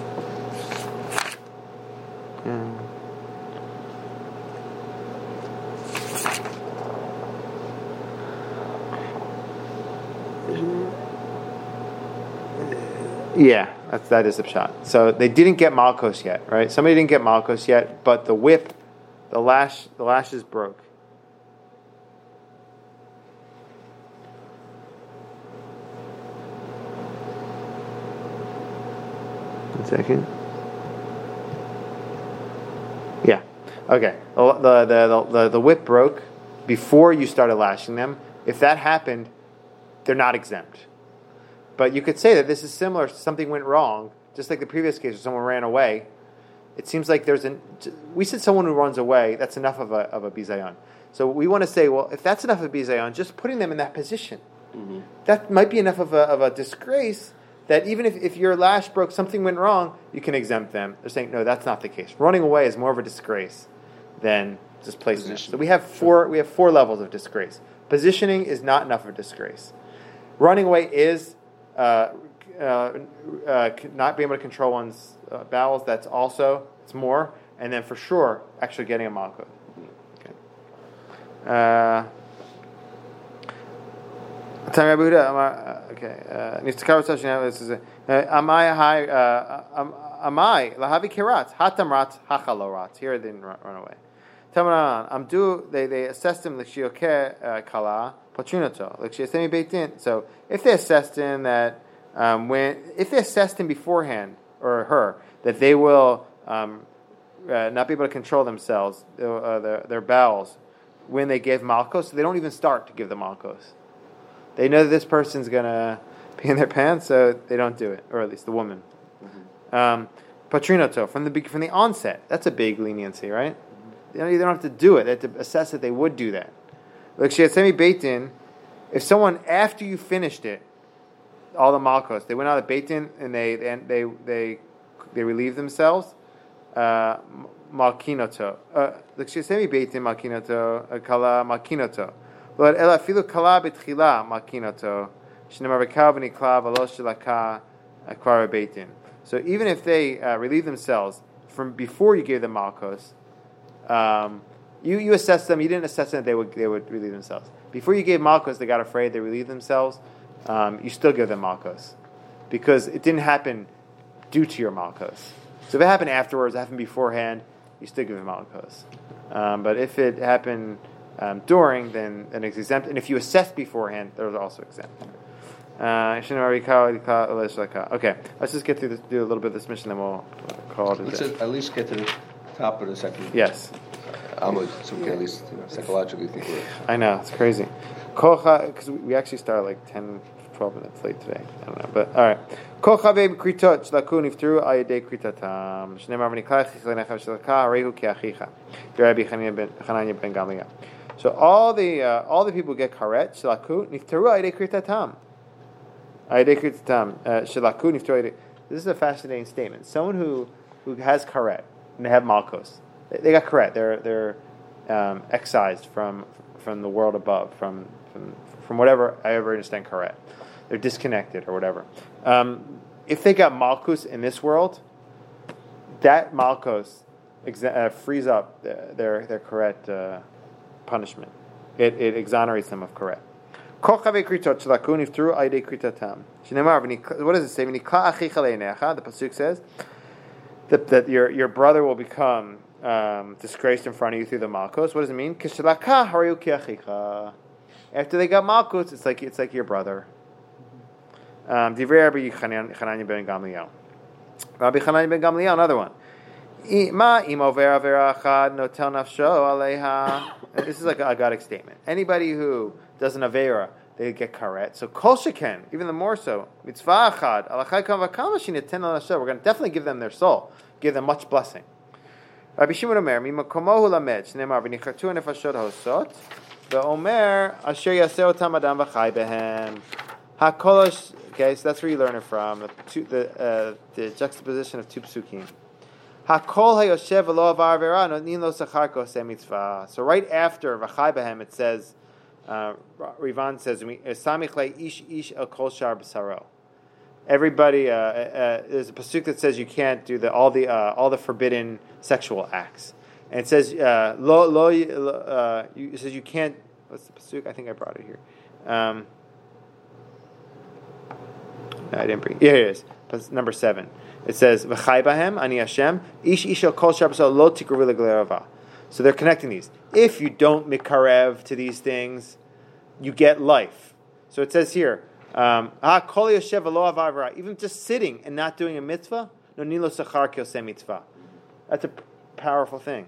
Yeah, that's, that is the shot. So they didn't get Malkos yet, right? Somebody didn't get Malkos yet, but the whip, the lash, the lashes broke. One second. Yeah. Okay. The, the, the, the, the whip broke before you started lashing them. If that happened, they're not exempt. But you could say that this is similar. Something went wrong, just like the previous case where someone ran away. It seems like there's an. We said someone who runs away. That's enough of a of a bizayon. So we want to say, well, if that's enough of a bizayon, just putting them in that position, that might be enough of a of a disgrace that even if, if your lash broke, something went wrong, you can exempt them. They're saying, no, that's not the case. Running away is more of a disgrace than just placing them. Position. So we have four we have four levels of disgrace. Positioning is not enough of disgrace. Running away is uh, uh, uh, not being able to control one's uh, bowels. That's also it's more, and then for sure, actually getting a malchut. Okay. Uh, Huda, uh, Okay. uh, This is a- Amai hai. uh, am- Amai lahavi kirat hatamrat hachalorat. Here it didn't run away. Tamaran amdu. They they assessed him l'shioke uh, kala patrinato l'shiasemi beitin. So if they assessed him that um, when if they assessed him beforehand or her that they will um, uh, not be able to control themselves uh, their, their bowels when they give malchus, so they don't even start to give the malchus. They know that this person's gonna pee in their pants, so they don't do it, or at least the woman. Um, patrinoto from the from the onset. That's a big leniency, right? They don't, they don't have to do it. They have to assess that they would do that. Like Shiatsemi Beitin, if someone after you finished it, all the malchus, they went out of Beitin and they they they they relieved themselves. Uh, malkinoto. Uh, Like Shiatsemi Beitin malkinoto uh, kala malkinoto. But ela filu kala betchila malkinoto. V'lo shelaka akvara Beitin. So even if they uh, relieve themselves from before you gave them malchus, um, you, you assessed them. You didn't assess them that they would they would relieve themselves. Before you gave malchus, they got afraid. They relieved themselves. Um, you still give them malchus because it didn't happen due to your malchus. So if it happened afterwards, it happened beforehand, you still give them malchus. Um, but if it happened um, during, then, then it's exempt. And if you assess beforehand, they're also exempt. Uh, okay, let's just get through this, do a little bit of this mission, then we'll call it. Let's at least get to the top of the second. Yes. Amud at least uh, psychologically think we're. I know it's crazy. Kocha, because we actually start like 10, 12 minutes late today. I don't know, but all right. Kritot shlakun ayade kritatam shlaka kiachicha ben Gamliel. So all the uh, all the people get karet shlakun ayade kritatam ayade kritatam uh, shlakun. This is a fascinating statement. Someone who who has karet and they have malchus they, got karet. They're they're um, excised from from the world above, from from from whatever I ever understand karet. They're disconnected or whatever. Um, if they got malchus in this world, that malchus exa- uh, frees up their their, karet. Uh, punishment. It, it exonerates them of karet. What does it say? The pasuk says that, that your, your brother will become um, disgraced in front of you through the malchus. What does it mean? After they got malchus, it's like it's like your brother. Um, Rabbi Chananya ben Gamliel. Another one. This is like a agadic statement. Anybody who does an avera, they get karet. So kol sheken, even the more so. Mitzvah achad We're going to definitely give them their soul, give them much blessing. Rabbi Shimon Omer, mimakomo hu lamed, shneimar v'nichatu nefashot hosot, ve'omer asher yaseh otam adam v'chai behem. Hakolosh, okay, so that's where you learn it from, the, the, uh, the juxtaposition of two psukim. Hakol hayoshev v'lo avar avera notin lo sachar mitzvah. So right after v'chai behem it says, uh, Rivan says, samich ish ish el kol shar b'saro. Everybody, uh, uh, there's a pasuk that says you can't do the all the uh, all the forbidden sexual acts, and it says uh, lo lo. Uh, you, it says you can't. What's the pasuk? I think I brought it here. Um, no, I didn't bring. Here it is. Number seven. It says, V'chai bahem, ani Hashem, ish isha kol lo tikru So they're connecting these. If you don't mikarev to these things, you get life. So it says here, um, ah Kol Yeshev alav even just sitting and not doing a mitzvah, no nilo sachar kyose mitzvah. That's a powerful thing.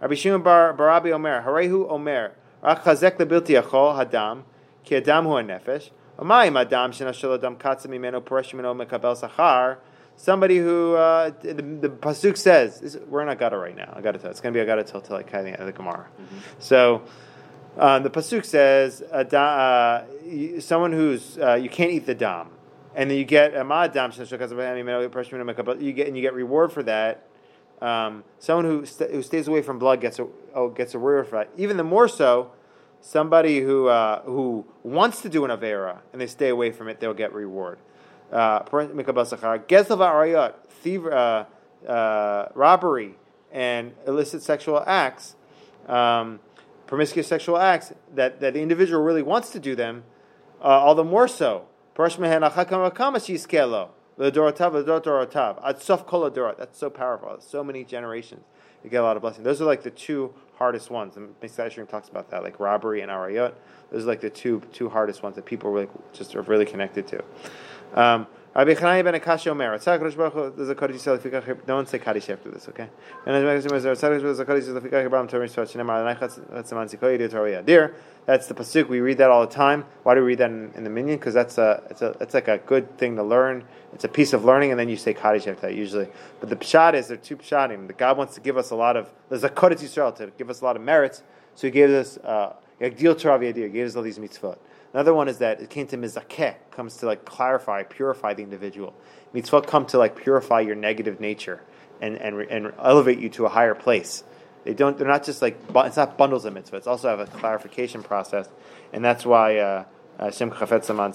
Rabbi Shimon bar Barabi Omer, Harehu Omer, Rak chazek lebilti hadam, ki adam hu nefesh, Amayim adam shenashel adam katzim imeno poresh imeno mekabel sachar, somebody who uh, the, the pasuk says we're in a gutter right now. I got to tell it's going to be a gutter till till like kind of the Gemara. Mm-hmm. So um, the pasuk says uh, someone who's uh, you can't eat the dam, and then you get a mad dam you get and you get reward for that. Um, someone who st- who stays away from blood gets a oh, gets a reward for that. Even the more so. Somebody who uh, who wants to do an avera and they stay away from it, they'll get reward uh, uh, uh, robbery, and illicit sexual acts, um, promiscuous sexual acts, that, that the individual really wants to do them, uh, all the more so. That's so powerful. So many generations. You get a lot of blessing. Those are like the two hardest ones. And Mr. talks about that, like robbery and arayot. Those are like the two two hardest ones that people really just are really connected to. Um, Rabbi Chananya ben Akashya Omer, Tzach Baruch Hu, there's a Kaddish Yisrael, don't say Kaddish after this, okay? And as Rosh Baruch Hu, there's Kaddish Lefikach Abraham Torah Yidir Torah Yadir. That's the pasuk. We read that all the time. Why do we read that in, in the minyan? Because that's a, it's a, it's like a good thing to learn. It's a piece of learning, and then you say Kaddish after that usually. But the pshat is there are two pshatim. The God wants to give us a lot of. There's a Kaddish Yisrael to give us a lot of merits. So He gave us uh, Yagdil Torah Yadir. Gave us all these mitzvot. Another one is that it came to mizakeh, comes to like clarify, purify the individual. Mitzvot come to like purify your negative nature and, and, and elevate you to a higher place. They don't. They're not just like it's not bundles of mitzvahs. It's also have a clarification process, and that's why uh, Hashem chafetz aman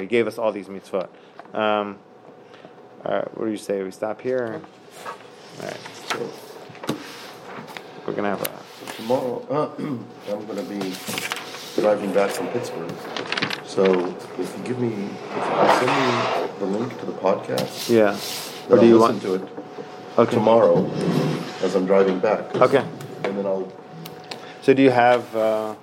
He gave us all these mitzvot. Um, all right, what do you say? We stop here. All right. We're gonna have a tomorrow. Uh, I'm gonna be driving back from Pittsburgh. So if you give me, if you send me the link to the podcast, yeah, or do I'll you listen want to it okay. tomorrow as I'm driving back? Okay, and then I'll So do you have? Uh,